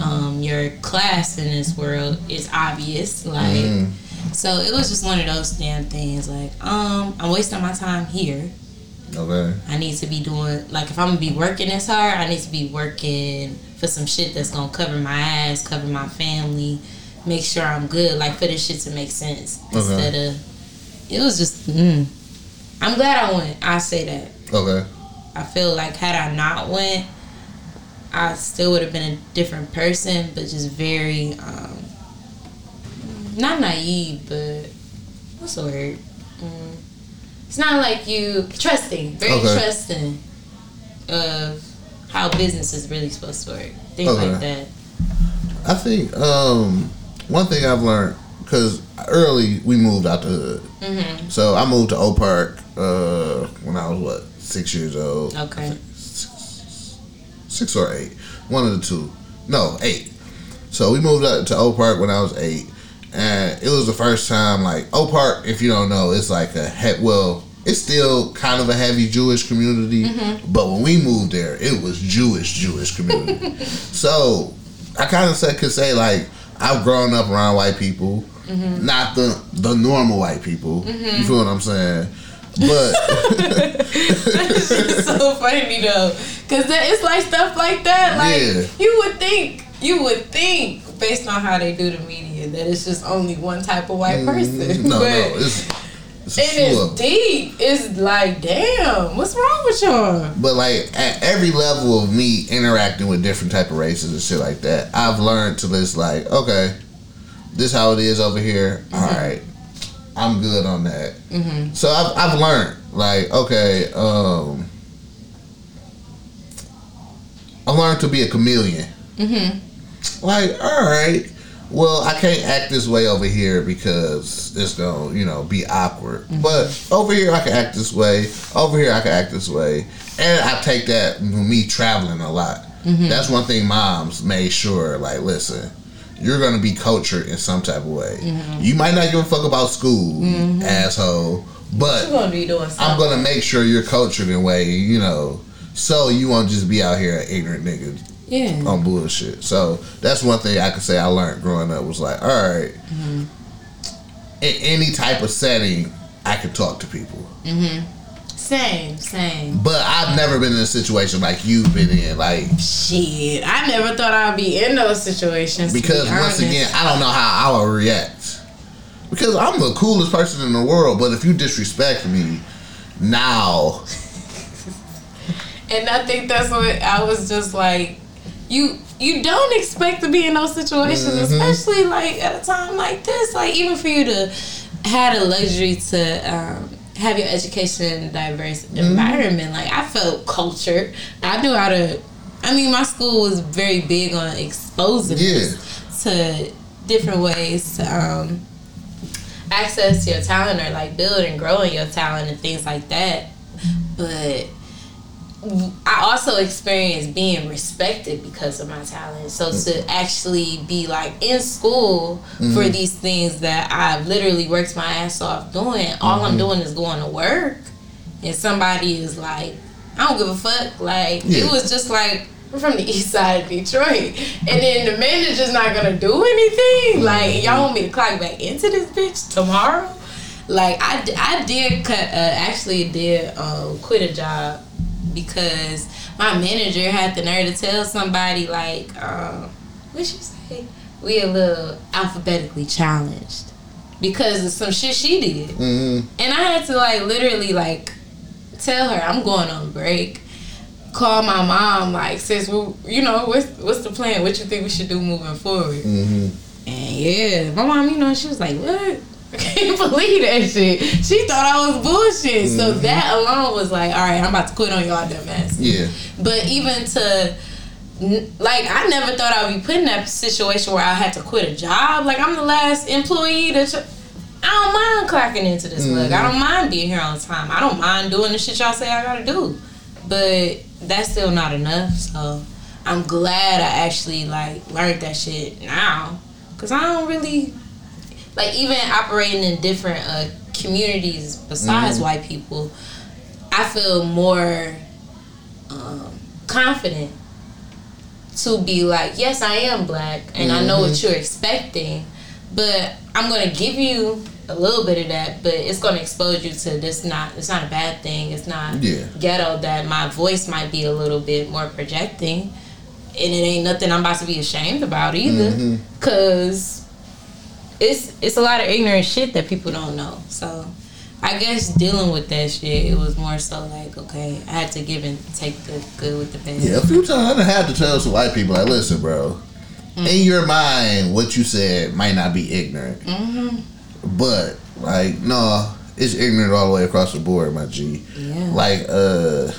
Um, your class in this world is obvious. Like, so it was just one of those damn things. Like, um, I'm wasting my time here. Okay. I need to be doing like if I'm gonna be working this hard, I need to be working for some shit that's gonna cover my ass, cover my family, make sure I'm good, like for this shit to make sense. Instead of it was just mm. I'm glad I went. I say that. Okay. I feel like had I not went, I still would have been a different person, but just very um not naive, but what's the word? Mm, it's not like you trusting, very Okay. trusting of how business is really supposed to work. Things Okay. like that. I think um, one thing I've learned because early we moved out the hood, Mm-hmm. so I moved to Oak Park uh, when I was what six years old, Okay. six or eight, one of the two. No, eight. So we moved out to Oak Park when I was eight, and it was the first time like Oak Park. If you don't know, it's like a he- well, it's still kind of a heavy Jewish community, but when we moved there, it was Jewish Jewish community. so I kind of could say like I've grown up around white people, not the the normal white people. You feel what I'm saying? But it's so funny though, cause that, it's like stuff like that. Like Yeah. you would think, you would think, based on how they do the media, that it's just only one type of white person. Mm, no, but no, it's it's a and it's deep. It's like, damn, what's wrong with y'all? But like at every level of me interacting with different type of races and shit like that, I've learned to just like, okay, this how it is over here. Mm-hmm. All right, I'm good on that. Mm-hmm. So I've I've learned like, okay, um, I learned to be a chameleon. Mm-hmm. Like, all right. Well, I can't act this way over here because it's gonna, you know, be awkward. But over here, I can act this way. Over here, I can act this way. And I take that me traveling a lot. That's one thing moms made sure. Like, listen, you're gonna be cultured in some type of way. You might not give a fuck about school, asshole. But gonna. I'm gonna make sure you're cultured in a way, you know, so you won't just be out here an ignorant nigga yeah. on bullshit. So that's one thing I could say I learned growing up was like, all right, in any type of setting, I could talk to people. Same, same. But I've never been in a situation like you've been in, like Shit, I never thought I'd be in those situations. because be once honest. again, I don't know how I would react. Because I'm the coolest person in the world, but if you disrespect me, now And I think that's what I was just like, you you don't expect to be in those situations, Mhm. especially like at a time like this. Like even for you to have a luxury to um, have your education in a diverse environment, like I felt cultured. I knew how to. I mean, my school was very big on exposing Yeah. to different ways to um, access your talent or like build and growing your talent and things like that. But I also experienced being respected because of my talent. So to actually be like in school for these things that I've literally worked my ass off doing, all I'm doing is going to work, and somebody is like, I don't give a fuck. Like Yeah. it was just like. We're from the east side of Detroit, and then the manager's not gonna do anything. Like y'all want me to clock back into this bitch tomorrow? Like I, I did cut. Uh, actually, did um, quit a job because my manager had the nerve to tell somebody like, um, what she say? We a little alphabetically challenged because of some shit she did, mhm. and I had to like literally like tell her I'm going on break. Call my mom like, sis, well, you know what's what's the plan? What you think we should do moving forward? Mhm. And yeah, my mom, you know, she was like, "What? Can't believe that shit." She thought I was bullshit. So mm-hmm. that alone was like, "All right, I'm about to quit on y'all dumb ass." yeah, But even to like, I never thought I'd be put in that situation where I had to quit a job. Like, I'm the last employee that. Tr- I don't mind clocking into this mug. I mm-hmm. don't mind being here on time. I don't mind doing the shit y'all say I gotta do. But that's still not enough. So I'm glad I actually like learned that shit now. Cause I don't really like even operating in different uh, communities besides white people. I feel more um, confident to be like, yes, I am black, and I know what you're expecting, but I'm gonna give you a little bit of that, but it's gonna expose you to this. Not it's not a bad thing. It's not Yeah. ghetto. That my voice might be a little bit more projecting, and it ain't nothing I'm about to be ashamed about either, cause it's it's a lot of ignorant shit that people don't know. So. I guess dealing with that shit, it was more so like, okay, I had to give and take the good with the bad. yeah. A few times I had to tell some white people, like, listen, bro. In your mind, what you said might not be ignorant, but like, no, it's ignorant all the way across the board, my G. Yeah. Like, uh,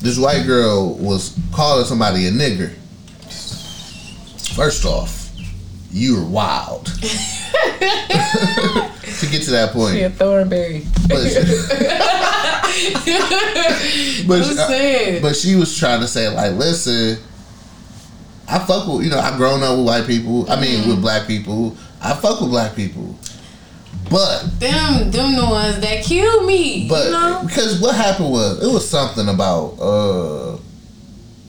this white girl was calling somebody a nigger. First off, you're wild. to get to that point, a Thornberry. but, but, Who said? but she was trying to say like, listen, I fuck with you know I've grown up with white people. I mean Mm-hmm. with black people. I fuck with black people, but them, them the ones that killed me. but you know? because what happened was it was something about uh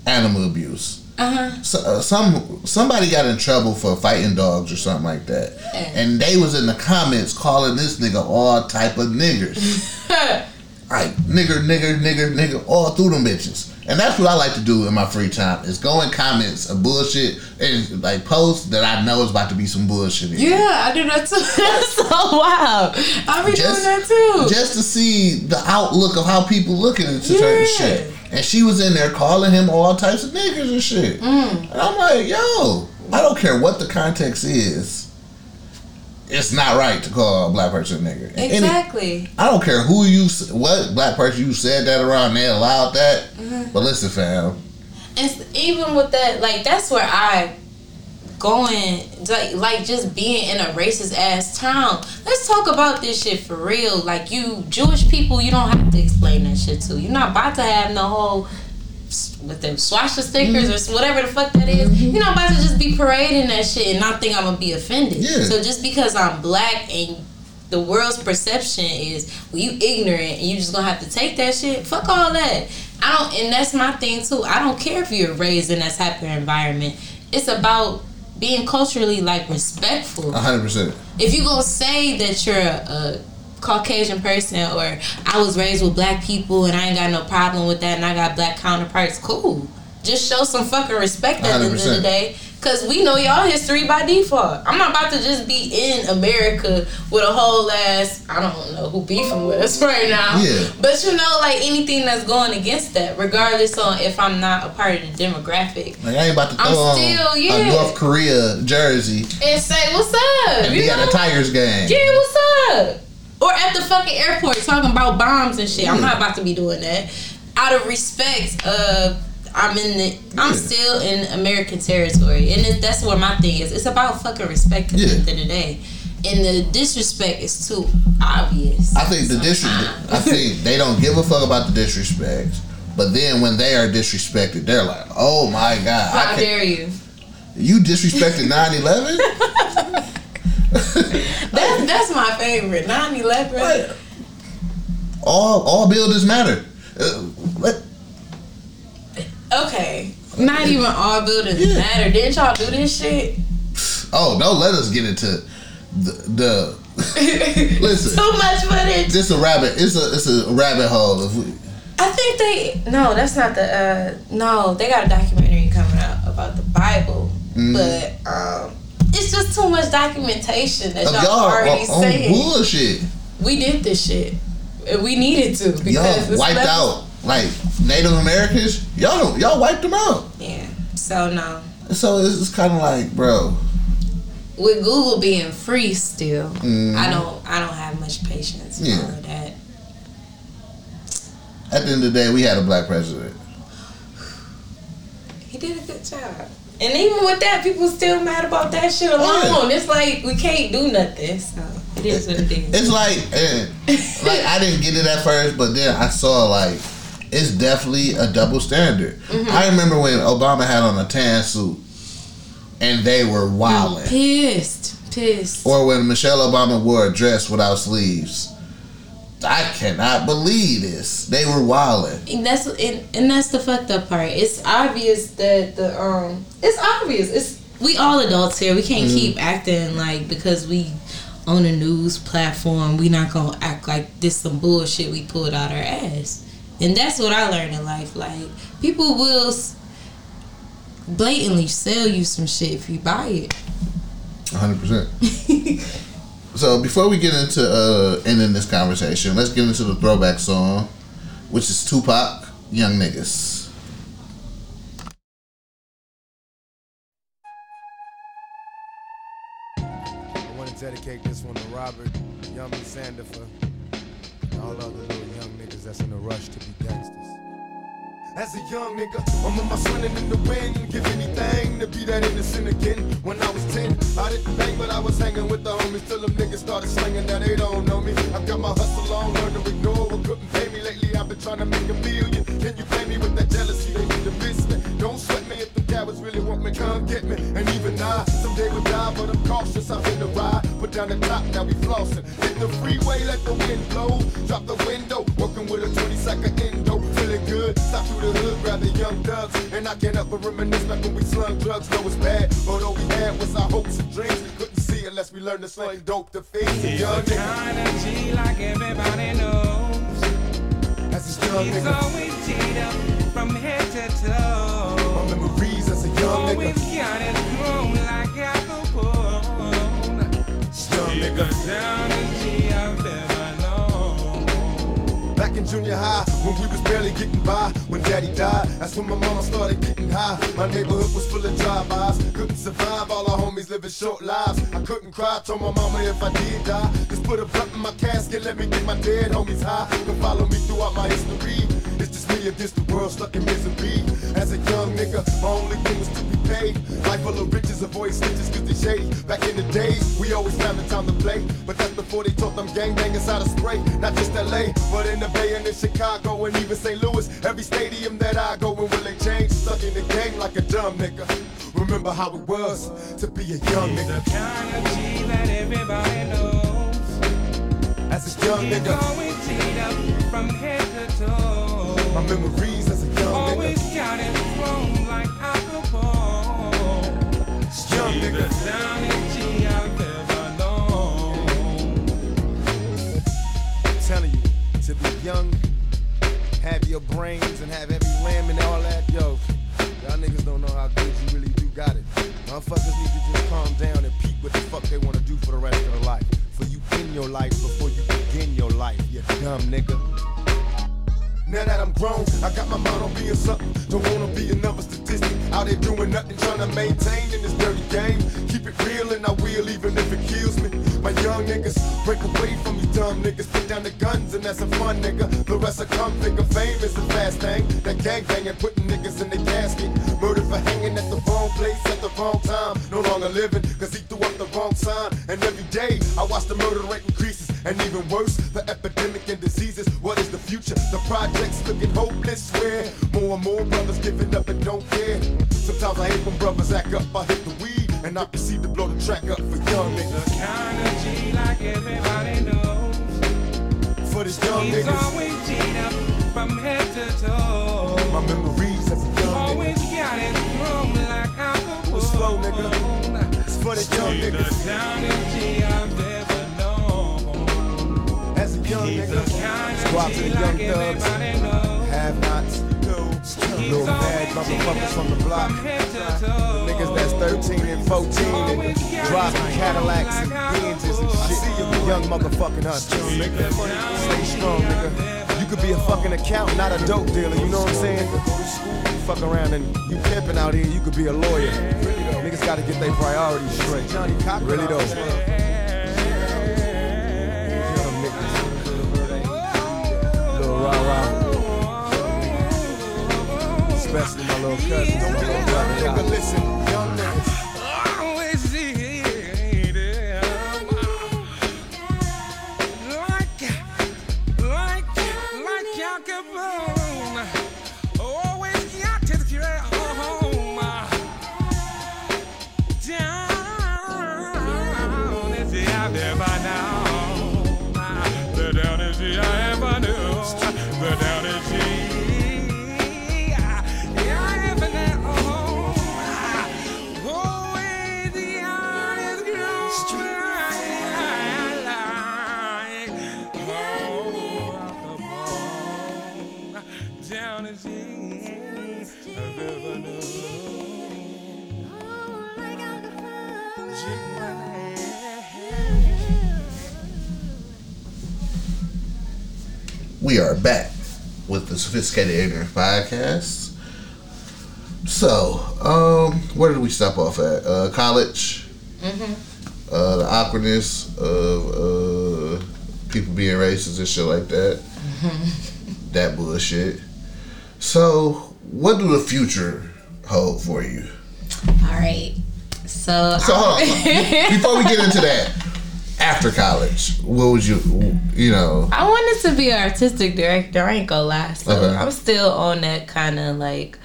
animal abuse. Uh huh. So, uh, some somebody got in trouble for fighting dogs or something like that, and they was in the comments calling this nigga all type of niggers. Like nigger, nigger, nigger, nigger, all through them bitches. And that's what I like to do in my free time is go in comments of bullshit and like posts that I know is about to be some bullshit. in. Yeah, I do that too. That's so wild. I be Just, doing that too. just to see the outlook of how people looking into Yeah. certain shit. And she was in there calling him all types of niggers and shit. Mm. And I'm like, yo, I don't care what the context is. It's not right to call a black person a nigger. And any- exactly. I don't care who you, what black person you said that around, they allowed that. Mm-hmm. But listen, fam, And even with that, like that's where I going like like just being in a racist ass town. Let's talk about this shit for real. Like you Jewish people, you don't have to explain that shit to. You're not about to have no whole with them swastika stickers or mm-hmm. whatever the fuck that is. Mm-hmm. You're not about to just be parading that shit and not think I'm gonna be offended. Yeah. So just because I'm black and the world's perception is well you ignorant and you just gonna have to take that shit. Fuck all that. I don't and that's my thing too. I don't care if you're raised in that type of environment. It's about being culturally like respectful. 100%. If you gonna say that you're a Caucasian person or I was raised with black people and I ain't got no problem with that and I got black counterparts, cool. Just show some fucking respect at the end of the day. Cause we know y'all history by default. I'm not about to just be in America with a whole ass I don't know who beefing with us right now. Yeah. But you know, like anything that's going against that, regardless on if I'm not a part of the demographic. Like I ain't about to throw I'm on still- a yeah. North Korea jersey And say, What's up? and You be at know? a Tigers game. Yeah, what's up? Or at the fucking airport talking about bombs and shit. I'm not about to be doing that. Out of respect, uh, I'm in the, I'm Yeah. still in American territory, and it, that's where my thing is. It's about fucking respect at Yeah. the end of the day, and the disrespect is too obvious. I think the disrespect. I think they don't give a fuck about the disrespect. But then when they are disrespected, they're like, "Oh my god, I How can't, dare you? you disrespected 9/11." That's that's my favorite. 9/11. all all buildings matter. Uh, what? Okay, not even all buildings Yeah. matter. Didn't y'all do this shit? Oh, don't let us get into the. the listen, Too much footage. it's a rabbit. It's a it's a rabbit hole. If we, I think they no, that's not the uh no, they got a documentary coming out about the Bible. Mm-hmm. But um it's just too much documentation that y'all, y'all already on, saying. bullshit. We did this shit. And we needed to because Y'all wiped out like Native Americans. Y'all don't y'all wiped them out. Yeah. So no. So it's, it's kind of like, bro. With Google being free still, Mhm. I don't I don't have much patience Yeah. for that. At the end of the day, we had a black president. He did a good job. And even with that, people still mad about that shit alone. Oh, It's like we can't do nothing. So it is what it is. It's like, eh, like I didn't get it at first, but then I saw like it's definitely a double standard. Mm-hmm. I remember when Obama had on a tan suit, and they were wilding. Pissed. Pissed. Or when Michelle Obama wore a dress without sleeves. I cannot believe this. They were wilding. And that's and, and that's the fucked up part. It's obvious that the um it's obvious. It's we all adults here. We can't keep acting like because we on a news platform, we not gonna act like this some bullshit we pulled out our ass. And that's what I learned in life. Like people will blatantly sell you some shit if you buy it. 100%. so before we get into uh, ending this conversation, let's get into the throwback song, which is Tupac, Young Niggas. I want to dedicate this one to Robert, Yummy Sandifer, and all other little young niggas that's in a rush to be gangsters. As a young nigga, I'm on my swimming in the wind. Give anything to be that innocent again. When I was 10, I didn't bang, but I was hanging with the homies till them niggas started slinging. Now they don't know me. I got my hustle on, learn to ignore what couldn't pay me. Lately, I've been trying to make a million. Can you play me with that jealousy? They need to miss me. Don't sweat me if the cowards really want me, come get me. And even I, someday will die, but I'm cautious. I've been the ride. Put down the top, now we flossing. Hit the freeway, let the wind blow. Drop the window, working with a 20 second endo. Feeling good, stop through the hood, grab the young thugs. And I can't help but reminisce back when we slung drugs. Know it's bad, but all we had was our hopes and dreams. We couldn't see unless we learned to slang dope to fiends. Young nigga, kind of G like everybody knows. As this young He's nigga. always up from head to toe. My memories as a young Always nigga. got it grown like apple bone. Young nigga. the in junior high, when we was barely getting by, when daddy died, that's when my mama started getting high. My neighborhood was full of drive-bys, couldn't survive, all our homies living short lives. I couldn't cry, told my mama if I did die, just put a blunt in my casket, let me get my dead homies high. You can follow me throughout my history. Just me against the world, stuck in misery. As a young nigga, my only thing was to be paid. Life full of riches, avoid snitches cause they shady. Back in the days, we always found the time to play. But that's before they taught them gangbangers how to spray. Not just LA, but in the Bay and in Chicago and even St. Louis. Every stadium that I go in will they change. Stuck in the game like a dumb nigga. Remember how it was to be a young He's nigga. the kind of G that everybody knows. As a young He's nigga, up from head. My memories as a young Always nigga. got it grown like bone. Young nigga. downest G I've ever known. young, have your brains and have every limb and all that, yo, y'all niggas don't know how good you really do got it. Motherfuckers need to just calm down and peep what the fuck they wanna do for the rest of their life. For you in your life before you begin your life, you dumb nigga. Now that I'm grown, I got my mind on being something. Don't wanna be another statistic. Out there doing nothing, trying to maintain in this dirty game. Keep it real and I will, even if it kills me. My young niggas, break away from you dumb niggas. Put down the guns and that's a fun nigga. The rest will come figure fame is a fast thing. That gang banging, putting niggas in the casket. Murder for hanging at the wrong place at the wrong time. No longer living, cause he threw up the wrong sign. And every day, I watch the murder rate increases. And even worse, the epidemic and diseases. What is the future? The projects looking hopeless. Where more and more brothers giving up and don't care. Sometimes I hate when brothers act up. I hit the weed and I proceed to blow the track up for young niggas. The kind of G like everybody knows. For this young He's niggas, always G'd from head to toe. my memories as a young Always nigga. got it wrong like alcohol. Was slow, nigga. It's for the young He's the niggas. downest G I've ever known. As a young He's the kind of G like everybody knows. have nots, little bad motherfuckers from the block. From head to toe. Niggas that's 13 and 14 and driving Cadillacs and Benzes and shit. Young motherfucking hustlers, nigga. Stay strong, nigga. You could be a fucking accountant, not a dope dealer, you know what I'm saying? Go to school, you fuck around and you pimping out here, you could be a lawyer. Niggas gotta get their priorities straight. Really though. Especially my little cousins, my little brother. Nigga, listen, We are back with the Sophisticated Ignorance Podcast. So, um, where did we stop off at? Uh, college. Uh, the awkwardness of uh, people being racist and shit like that. that bullshit. So, what do the future hold for you? All right. So, So, hold on. Before we get into that, after college, what would you, you know? I wanted to be an artistic director. I ain't gonna lie. So Okay. I'm still on that kind of like.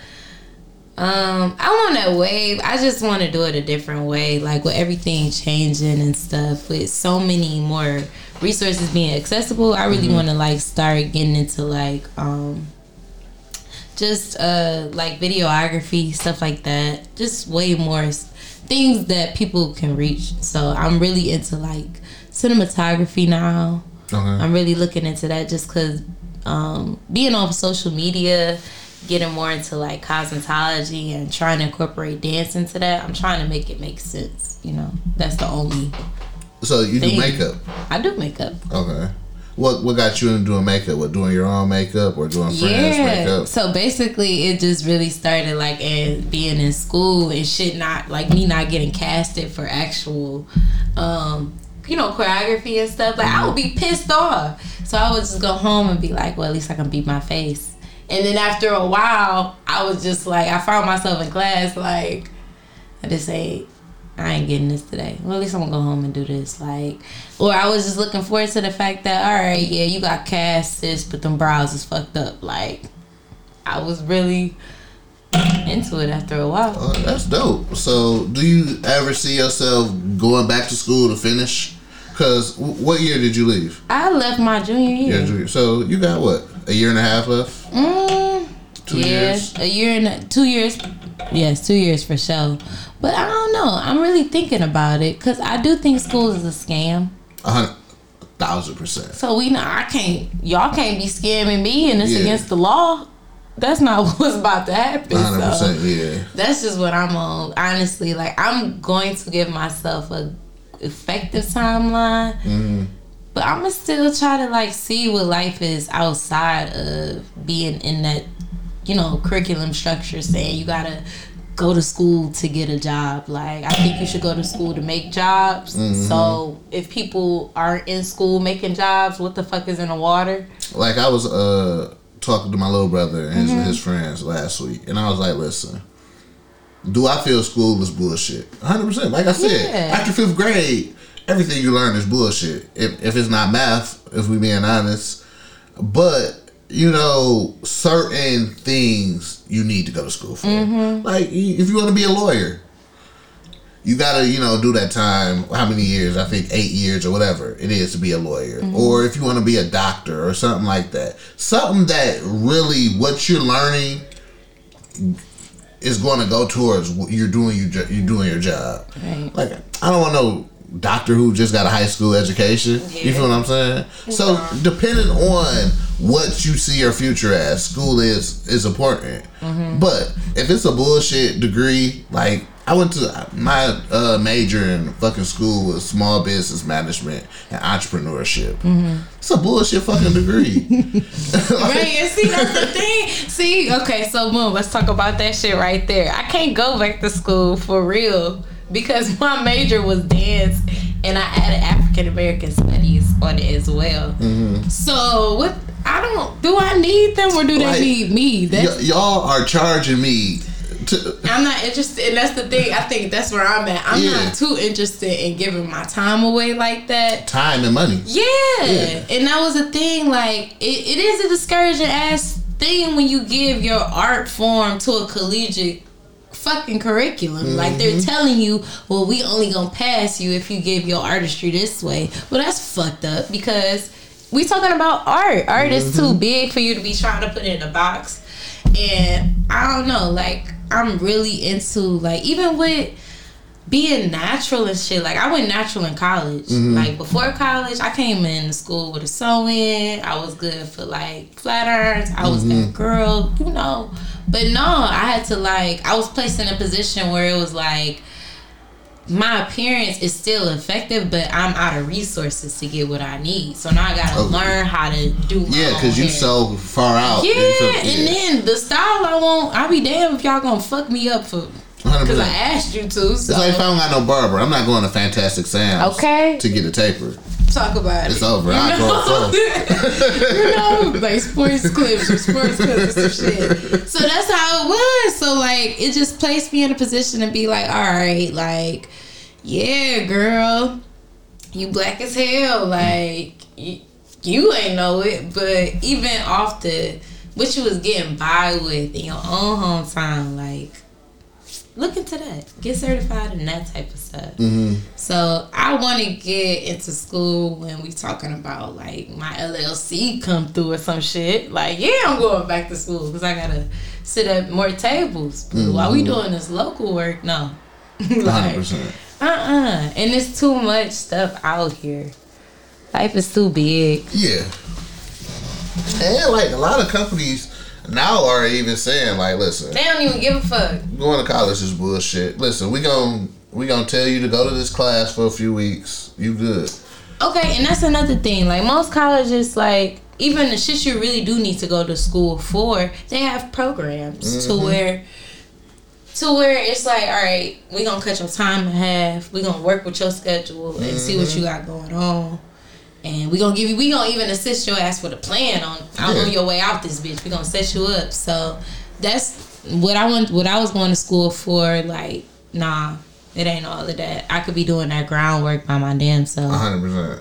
Um, I'm on that wave. I just want to do it a different way. Like with everything changing and stuff, with so many more resources being accessible, I really want to like start getting into like um, just uh like videography stuff like that. Just way more things that people can reach. So I'm really into like cinematography now. Okay. I'm really looking into that just because um, being on social media, getting more into like cosmetology and trying to incorporate dance into that. I'm trying to make it make sense. You know, that's the only. So, you do makeup. I do makeup. Okay. What what got you into doing makeup? What doing your own makeup or doing friends Yeah. makeup? So basically, it just really started like in being in school and shit. Not like me not getting casted for actual, um, you know, choreography and stuff. Like I would be pissed off. So I would just go home and be like, well, at least I can beat my face. And then after a while, I was just like, I found myself in class like, I just say, I ain't getting this today. Well, at least I'm gonna go home and do this. Like, or I was just looking forward to the fact that, all right, yeah, you got cast, sis, but them brows is fucked up. Like, I was really into it after a while. Oh, that's dope. So, do you ever see yourself going back to school to finish? Cause w- what year did you leave? I left my junior year. Yeah, junior. So you got what? A year and a half left. Mm, Two years. a year and a, two years. Yes, two years for sure. But I don't know. I'm really thinking about it because I do think school is a scam. A hundred, thousand percent. So we know I can't. Y'all can't be scamming me, and it's Yeah. against the law. That's not what's about to happen. Hundred So. Yeah. that's just what I'm on. Honestly, like I'm going to give myself a effective timeline, Mm-hmm. but I'm gonna still try to like see what life is outside of being in that, you know, curriculum structure. Saying you gotta go to school to get a job. Like I think you should go to school to make jobs. Mm-hmm. So if people aren't in school making jobs, what the fuck is in the water? Like I was uh talking to my little brother and his, Mm-hmm. his friends last week, and I was like, listen. Do I feel school is bullshit? 100%. Like I said, Yeah. after fifth grade, everything you learn is bullshit. If, if it's not math, if we being honest. But, you know, certain things you need to go to school for. Mm-hmm. Like, if you want to be a lawyer, you gotta, you know, do that time. How many years? I think eight years or whatever it is to be a lawyer. Mm-hmm. Or if you want to be a doctor or something like that. Something that really what you're learning is going to go towards what you're doing. You you're doing your job. Right. Like I don't want no doctor who just got a high school education. You feel what I'm saying? So depending on what you see your future as, school is is important. But if it's a bullshit degree, like I went to my uh, major in fucking school was small business management and entrepreneurship. It's a bullshit fucking degree. Right, and see that's the thing. See, okay, so boom, let's talk about that shit right there. I can't go back to school for real because my major was dance, and I added African American studies on it as well. Mm-hmm. So what? I don't. Do I need them or do they need me? That's, Y- y'all are charging me to. I'm not interested, and that's the thing. I think that's where I'm at. I'm Yeah. not too interested in giving my time away like that. Time and money. Yeah. Yeah. And that was a thing, like, it, it is a discouraging ass thing when you give your art form to a collegiate fucking curriculum. Like they're mm-hmm. telling you, well, we only gonna pass you if you give your artistry this way. Well that's fucked up because we talking about art. Art is too mm-hmm. big for you to be trying to put in a box. And I don't know, like I'm really into like even with being natural and shit. Like I went natural in college. Mm-hmm. Like before college, I came in school with a sew-in. I was good for like flat irons. I was that mm-hmm. girl, you know. But no, I had to like I was placed in a position where it was like my appearance is still effective, but I'm out of resources to get what I need. So now I gotta Okay. learn how to do my Yeah, because you so far out. Yeah, You feel- and then the style I want, I'll be damned if y'all gonna fuck me up for because I asked you to. It's So like if I don't got no barber, I'm not going to Fantastic Sam's Okay. to get a taper. talk about It's it. It's over. You I know? go you know, like sports clips or sports clips or some shit. So that's how it was. So like, it just placed me in a position to be like, all right, like, yeah, girl, you black as hell. Like, you, you ain't know it, but even off the what you was getting by with in your own hometown, like. Look into that. Get certified and that type of stuff. So I want to get into school when we talking about like my LLC come through or some shit. Like, yeah, I'm going back to school because I gotta sit at more tables. But while we doing this local work, no, like, 100%. uh, uh and it's too much stuff out here. Life is too big. Yeah. And like a lot of companies now are even saying like, listen, They don't even give a fuck. going to college is bullshit. Listen, we gonna we gonna tell you to go to this class for a few weeks. You good? Okay, and that's another thing. Like most colleges, like even the shit you really do need to go to school for, they have programs to mm-hmm. where to where it's like, all right, we gonna cut your time in half. We gonna work with your schedule and see what mm-hmm. you got going on. And we gonna give you, we gonna even assist your ass with a plan on on Yeah. your way out this bitch. We gonna set you up. So that's what I want. what I was going to school for. Like, nah, it ain't all of that. I could be doing that groundwork by my damn self. hundred percent.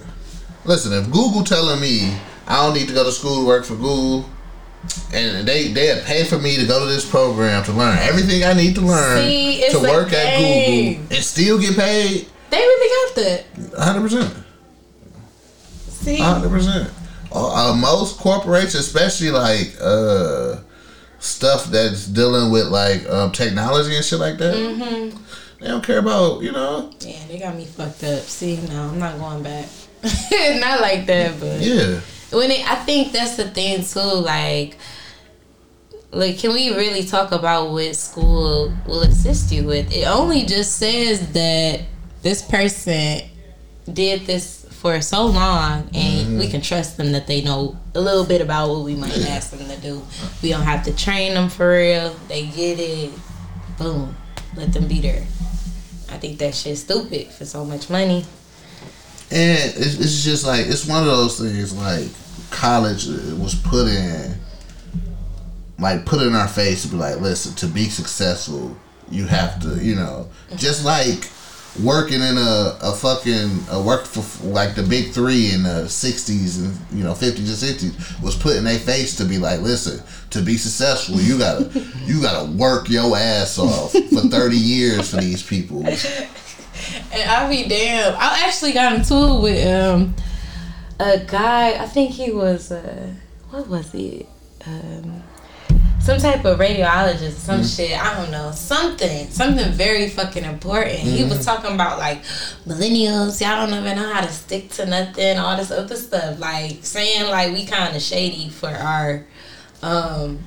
Listen, if Google telling me I don't need to go to school to work for Google, and they they pay for me to go to this program to learn everything I need to learn See, to work at. Google and still get paid, They really got that. hundred percent. See, hundred percent. Uh, most corporations, especially like uh, stuff that's dealing with like um, technology and shit like that, Mm-hmm. they don't care about you know. yeah, they got me fucked up. See, no, I'm not going back. Not like that, but Yeah. when it, I think that's the thing too. Like, like, can we really talk about what school will assist you with? It only just says that this person did this for so long, and mm-hmm. we can trust them that they know a little bit about what we might ask them to do. We don't have to train them for real. They get it. Boom. Let them be there. I think that shit's stupid for so much money. And it's, it's just like it's one of those things like college was put in like put in our face to be like, listen, to be successful, you have to, you know, just like working in a, a fucking a work for like the big three in the sixties and you know fifties and sixties was put in their face to be like, listen, to be successful, you gotta you gotta work your ass off for thirty years for these people. And I'll be damn. I actually got into it with um a guy. I think he was uh what was it? Um some type of radiologist, some mm-hmm. shit. I don't know. Something, something very fucking important. He was mm-hmm. talking about like millennials. Y'all don't even know how to stick to nothing. All this other stuff. Like saying like we kind of shady for our um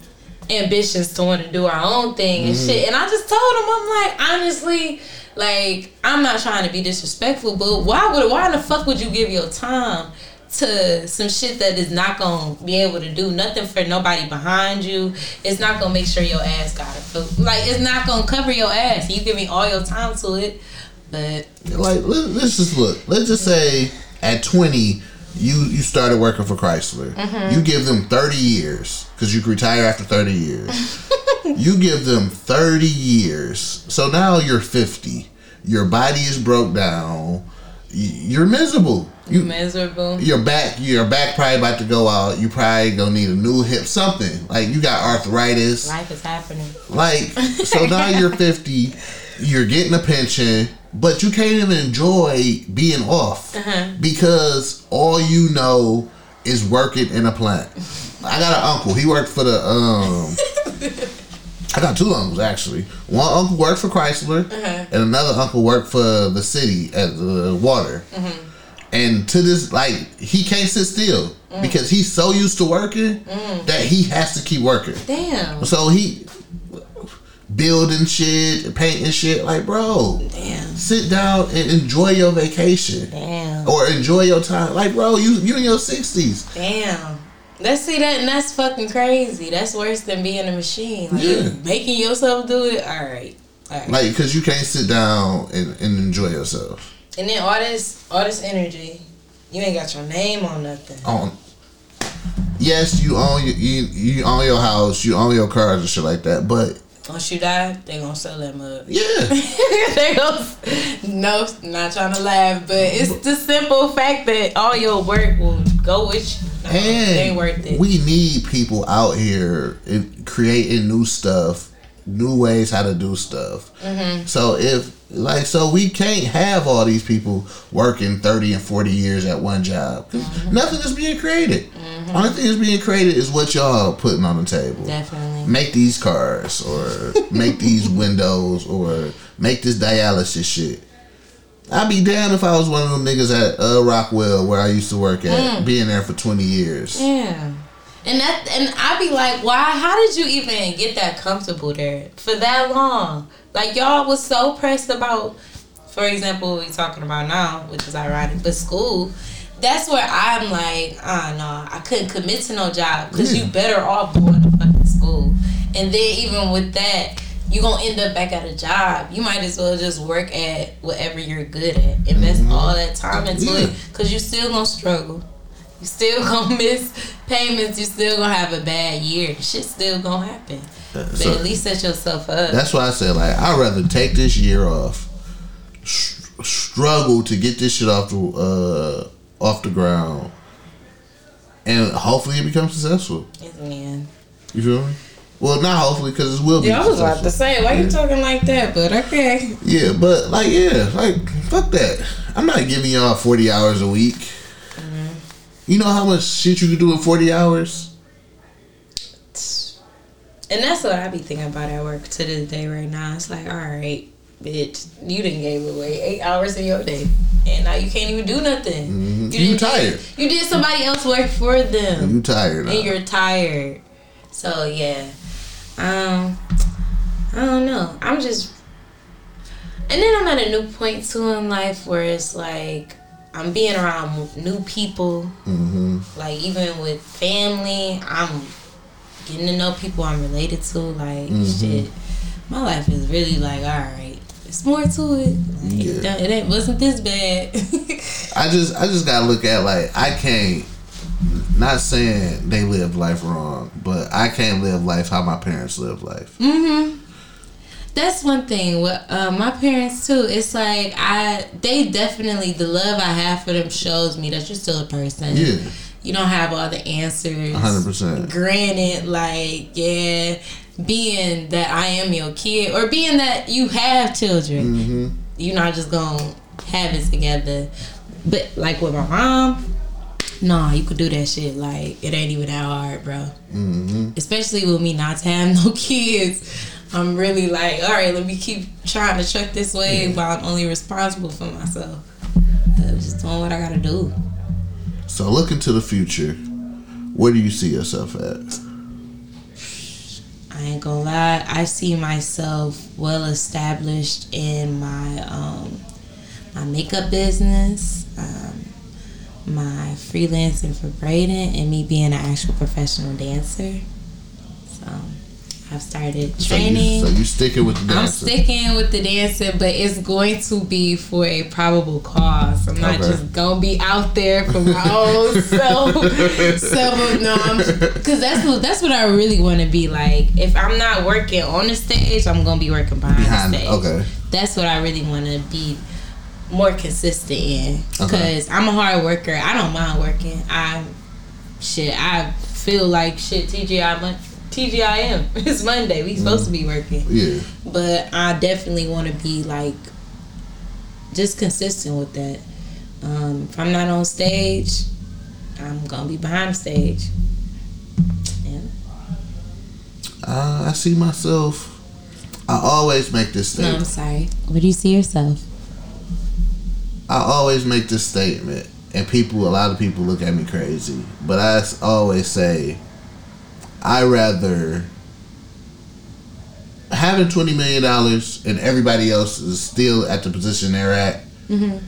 ambitions to want to do our own thing and mm-hmm. shit. And I just told him, I'm like, honestly, like I'm not trying to be disrespectful, but why would why in the fuck would you give your time to some shit that is not gonna be able to do nothing for nobody behind you? It's not gonna make sure your ass got it. Like it's not gonna cover your ass. You giving all your time to it, but like let, let's just look. Let's just say at twenty, you you started working for Chrysler. Mm-hmm. You give them thirty years because you can retire after thirty years. you give them thirty years, so now you're fifty. Your body is broke down. You're miserable. You miserable. your back your back probably about to go out. You probably gonna need a new hip, something like you got arthritis. Life is happening. Like, so now you're 50, you're getting a pension, but you can't even enjoy being off uh-huh. because all you know is working in a plant. I got an uncle. He worked for the um. I got two uncles actually. One uncle worked for Chrysler, uh-huh. and another uncle worked for the city at the water. Mm-hmm. And to this, like, he can't sit still mm. because he's so used to working mm. that he has to keep working. Damn. So he building shit, painting shit. Like, bro, Damn. sit down and enjoy your vacation Damn. or enjoy your time. Like, bro, you you in your sixties. Damn. Let's see that, and that's fucking crazy. That's worse than being a machine. Like Yeah. making yourself do it. All right, all right. Like, cause you can't sit down and, and enjoy yourself. And then all this, all this energy, you ain't got your name on nothing. On yes, you own your, you you own your house, you own your cars and shit like that. But Once you die, they gonna sell that mug. yeah, they gonna, no, not trying to laugh, but it's the simple fact that all your work will go with you. No, ain't and worth it. we need people out here creating new stuff, new ways how to do stuff. Mm-hmm. So if like so, we can't have all these people working thirty and forty years at one job. 'Cause Mm-hmm. Nothing is being created. Only thing that's being created is what y'all putting on the table. Definitely. Make these cars, or make these windows, or make this dialysis shit. I'd be damned if I was one of them niggas at uh, Rockwell where I used to work at, Mm. being there for twenty years. Yeah. And that and I'd be like, why how did you even get that comfortable there for that long? Like y'all was so pressed about for example, what we talking about now, which is ironic, but school, that's where I'm like, ah no, I couldn't commit to no job because you better off going to fucking school. And then even with that, you gonna end up back at a job. You might as well just work at whatever you're good at. Invest all that time into Yeah. it because you still gonna struggle. You still gonna miss payments. You still gonna have a bad year. Shit still gonna happen. But so- at least set yourself up. That's why I said like I'd rather take this year off, s- struggle to get this shit off the uh, off the ground, and hopefully it becomes successful. Man. You feel me? Well, not hopefully because it will be. Yeah, I was about to say, why you talking like that? But okay. Yeah, but like yeah, like fuck that. I'm not giving y'all 40 hours a week. Mm-hmm. You know how much shit you can do in 40 hours? And that's what I be thinking about at work to this day right now. It's like, all right, bitch, you didn't gave away eight hours of your day, and now you can't even do nothing. Mhm. You, You tired. You did somebody else work for them You tired now. and you're tired. So yeah, um, I don't know. I'm just, and then I'm at a new point too in life where it's like I'm being around new people. hmm Like even with family, I'm getting to know people I'm related to. Like Mhm. shit, my life is really like all right. It's more to it. Like, Yeah. it, it ain't- wasn't this bad. I just I just gotta look at like I can't not saying they live life wrong, but I can't live life how my parents live life. Mm-hmm That's one thing. With uh, my parents too, it's like I they definitely the love I have for them shows me that you're still a person. Yeah. You don't have all the answers. hundred percent. Granted, like yeah, being that I am your kid or being that you have children, hmm you're not just gonna have it together. But like with my mom, nah, you could do that shit. Like it ain't even that hard, bro hmm especially with me not to have no kids. I'm really like, all right, let me keep trying to truck this way while I'm only responsible for myself. I'm just doing what I gotta do. So looking to the future, where do you see yourself at? I ain't gonna lie, I see myself well established in my um, my makeup business, um, my freelancing for braiding, and me being an actual professional dancer. So I've started So you, training. so you sticking with the dancing? I'm sticking with the dancing, but it's going to be for a probable cause. I'm not Okay. just gonna be out there for my own self. self no, because that's what that's what I really want to be like. If I'm not working on the stage, I'm gonna be working behind, Behind the stage. okay. That's what I really want to be more consistent in. Okay. Because I'm a hard worker. I don't mind working. I shit. I feel like shit. TGI Mon- TGIM. It's Monday. We supposed to be working Yeah. but I definitely want to be like just consistent with that. Um, if I'm not on stage, I'm gonna be behind the stage. Yeah. Uh, I see myself. I always make this statement. No, I'm sorry. Where do you see yourself? I always make this statement, and people, a lot of people look at me crazy, but I always say, I rather having twenty million dollars and everybody else is still at the position they're at. Mm-hmm.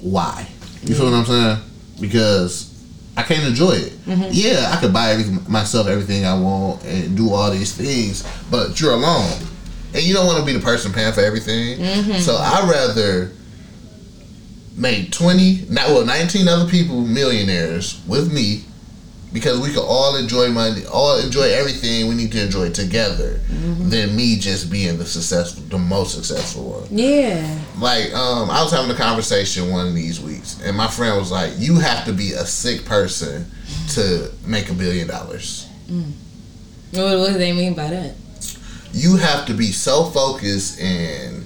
Why? You feel what I'm saying? Because I can't enjoy it. Mm-hmm. Yeah, I could buy everything myself, everything I want, and do all these things, but you're alone, and you don't want to be the person paying for everything. Mm-hmm. So I rather make twenty, not well, nineteen other people millionaires with me, because we can all enjoy money, all enjoy everything we need to enjoy together, Mm-hmm. than me just being the successful, the most successful one Yeah. like um I was having a conversation one of these weeks and my friend was like, You have to be a sick person to make a billion dollars. What, what do they mean by that? You have to be so focused in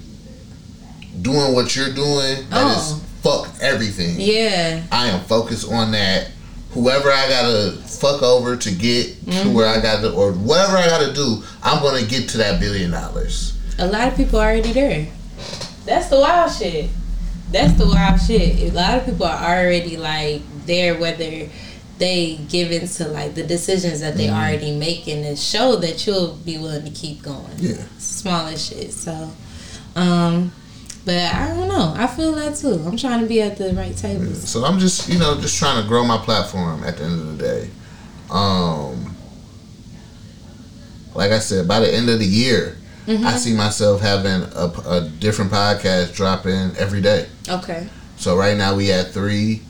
doing what you're doing that is Oh. fuck everything. Yeah. I am focused on that. Whoever I gotta fuck over to get to where I gotta or whatever I gotta do, I'm gonna get to that billion dollars. A lot of people are already there. That's the wild shit. That's the wild shit. A lot of people are already like there, whether they give into like the decisions that they already making to show that you'll be willing to keep going. Yeah. Smaller shit. So, um, but I don't know. I feel that too. I'm trying to be at the right tables. So I'm just, you know, just trying to grow my platform at the end of the day. Um, like I said, by the end of the year, Mm-hmm. I see myself having a, a different podcast dropping every day. Okay. So right now we at three.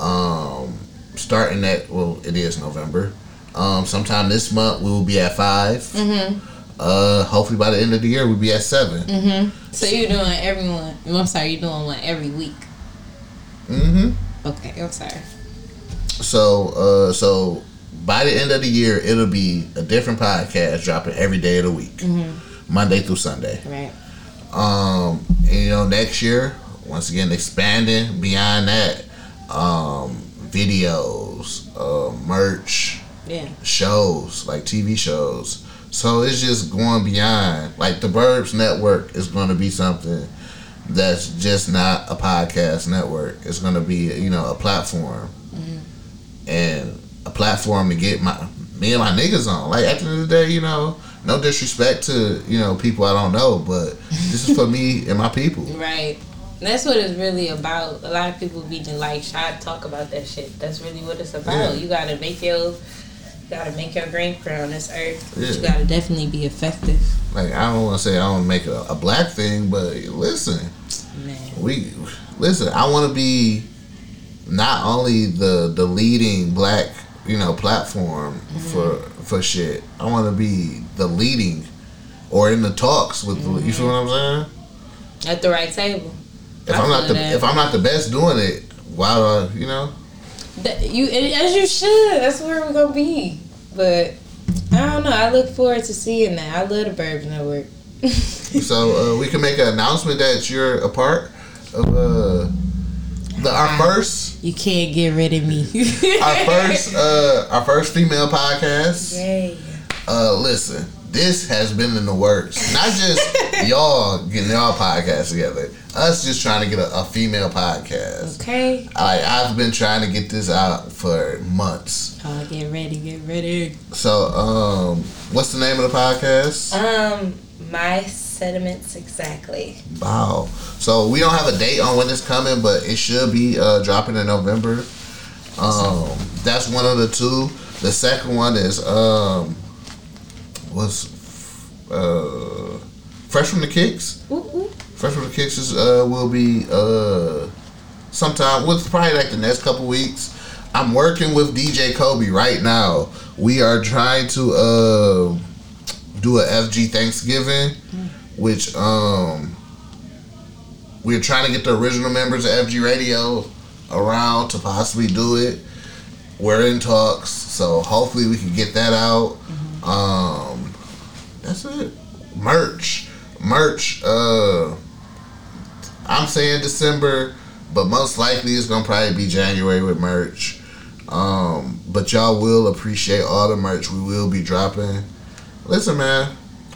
Um, starting at well, it is November. Um, sometime this month we will be at 5 Mm-hmm. Uh, hopefully by the end of the year we'll be at 7 Mm-hmm. So you're doing everyone. I'm sorry. You're doing one every week. Mm-hmm. Okay. I'm sorry. So, uh, so by the end of the year, it'll be a different podcast dropping every day of the week, Monday through Sunday. Right. Um, and, you know, next year, once again, expanding beyond that, um, videos, uh, merch, Yeah. shows like TV shows, So it's just going beyond. Like the Burbs Network is going to be something that's just not a podcast network. It's going to be you know a platform, mm-hmm. and a platform to get my me and my niggas on. Like at the end of the day, you know, no disrespect to you know people I don't know, but this is for me and my people. Right. And that's what it's really about. A lot of people be like shy to talk about that shit. That's really what it's about. Yeah. You gotta make your you gotta make your green crown this earth. Yeah. you gotta definitely be effective. Like I don't want to say I don't make a, a black thing, but listen, Man. we listen. I want to be not only the the leading black you know platform mm-hmm. for for shit. I want to be the leading or in the talks with the, you mm-hmm. feel what I'm saying. At the right table. If I I'm not the that. if I'm not the best doing it, why do I you know? That, you as you should. That's where we're gonna be. But I don't know. I look forward to seeing that. I love the Burbs Network. So uh, we can make an announcement that you're a part of uh, the our first You can't get rid of me. our first uh, our first female podcast. Yay. Uh, listen, this has been in the works. Not just y'all getting y'all podcast together. Us just trying to get a, a female podcast. Okay. I I've been trying to get this out for months. Oh, get ready, get ready. So um, what's the name of the podcast? Um, my sentiments exactly. Wow. So we don't have a date on when it's coming, but it should be uh, dropping in November. Um, that's one of the two. The second one is um, what's uh, Fresh from the Kicks. Ooh, ooh. Fresh from the Kicks is, uh, will be uh, sometime. Well, probably like the next couple weeks. I'm working with DJ Kobe right now. We are trying to uh, do a FG Thanksgiving, which um, we're trying to get the original members of FG Radio around to possibly do it. We're in talks, so hopefully we can get that out. Um, that's it. Merch, merch. Uh, I'm saying December, but most likely it's gonna probably be January with merch. Um, but y'all will appreciate all the merch we will be dropping. Listen, man,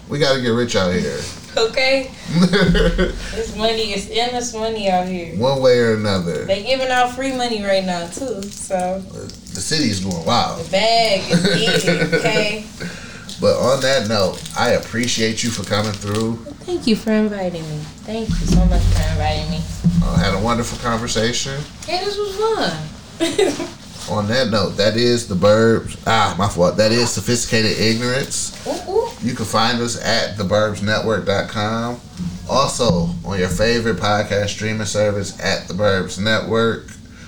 we gotta get rich out here, Okay. It's money. It's endless money out here. one way or another. They giving out free money right now too. So The city's going wild. the bag is needed. Okay. But on that note, I appreciate you for coming through. Thank you for inviting me. Thank you so much for inviting me. Uh, had a wonderful conversation. Hey, this was fun. On that note, that is the Burbs. Ah, my fault. That is Sophisticated Ignorance. ooh, ooh. You can find us at theburbsnetwork.com. Also, on your favorite podcast streaming service at the Burbs Network.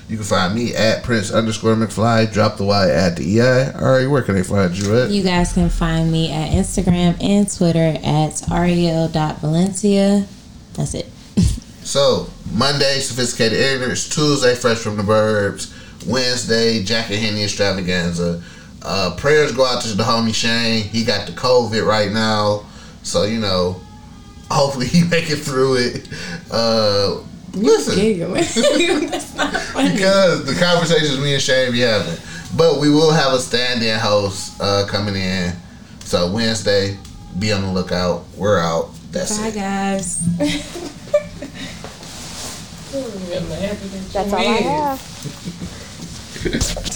You can find me at Prince underscore McFly. Drop the Y at the EI. All right, where can they find you at? You guys can find me at Instagram and Twitter at ariel.valencia. That's it. So, Monday, Sophisticated Ignorance. Tuesday, Fresh from the Burbs. Wednesday, Jack and Henny Extravaganza. Uh, prayers go out to the homie Shane. He got the COVID right now. So, you know, hopefully he make it through it. Uh, listen. That's not funny. because the conversations me and Shane be having. But we will have a stand-in host uh, coming in. So Wednesday, be on the lookout. We're out. That's Bye, it. guys. That's all I have.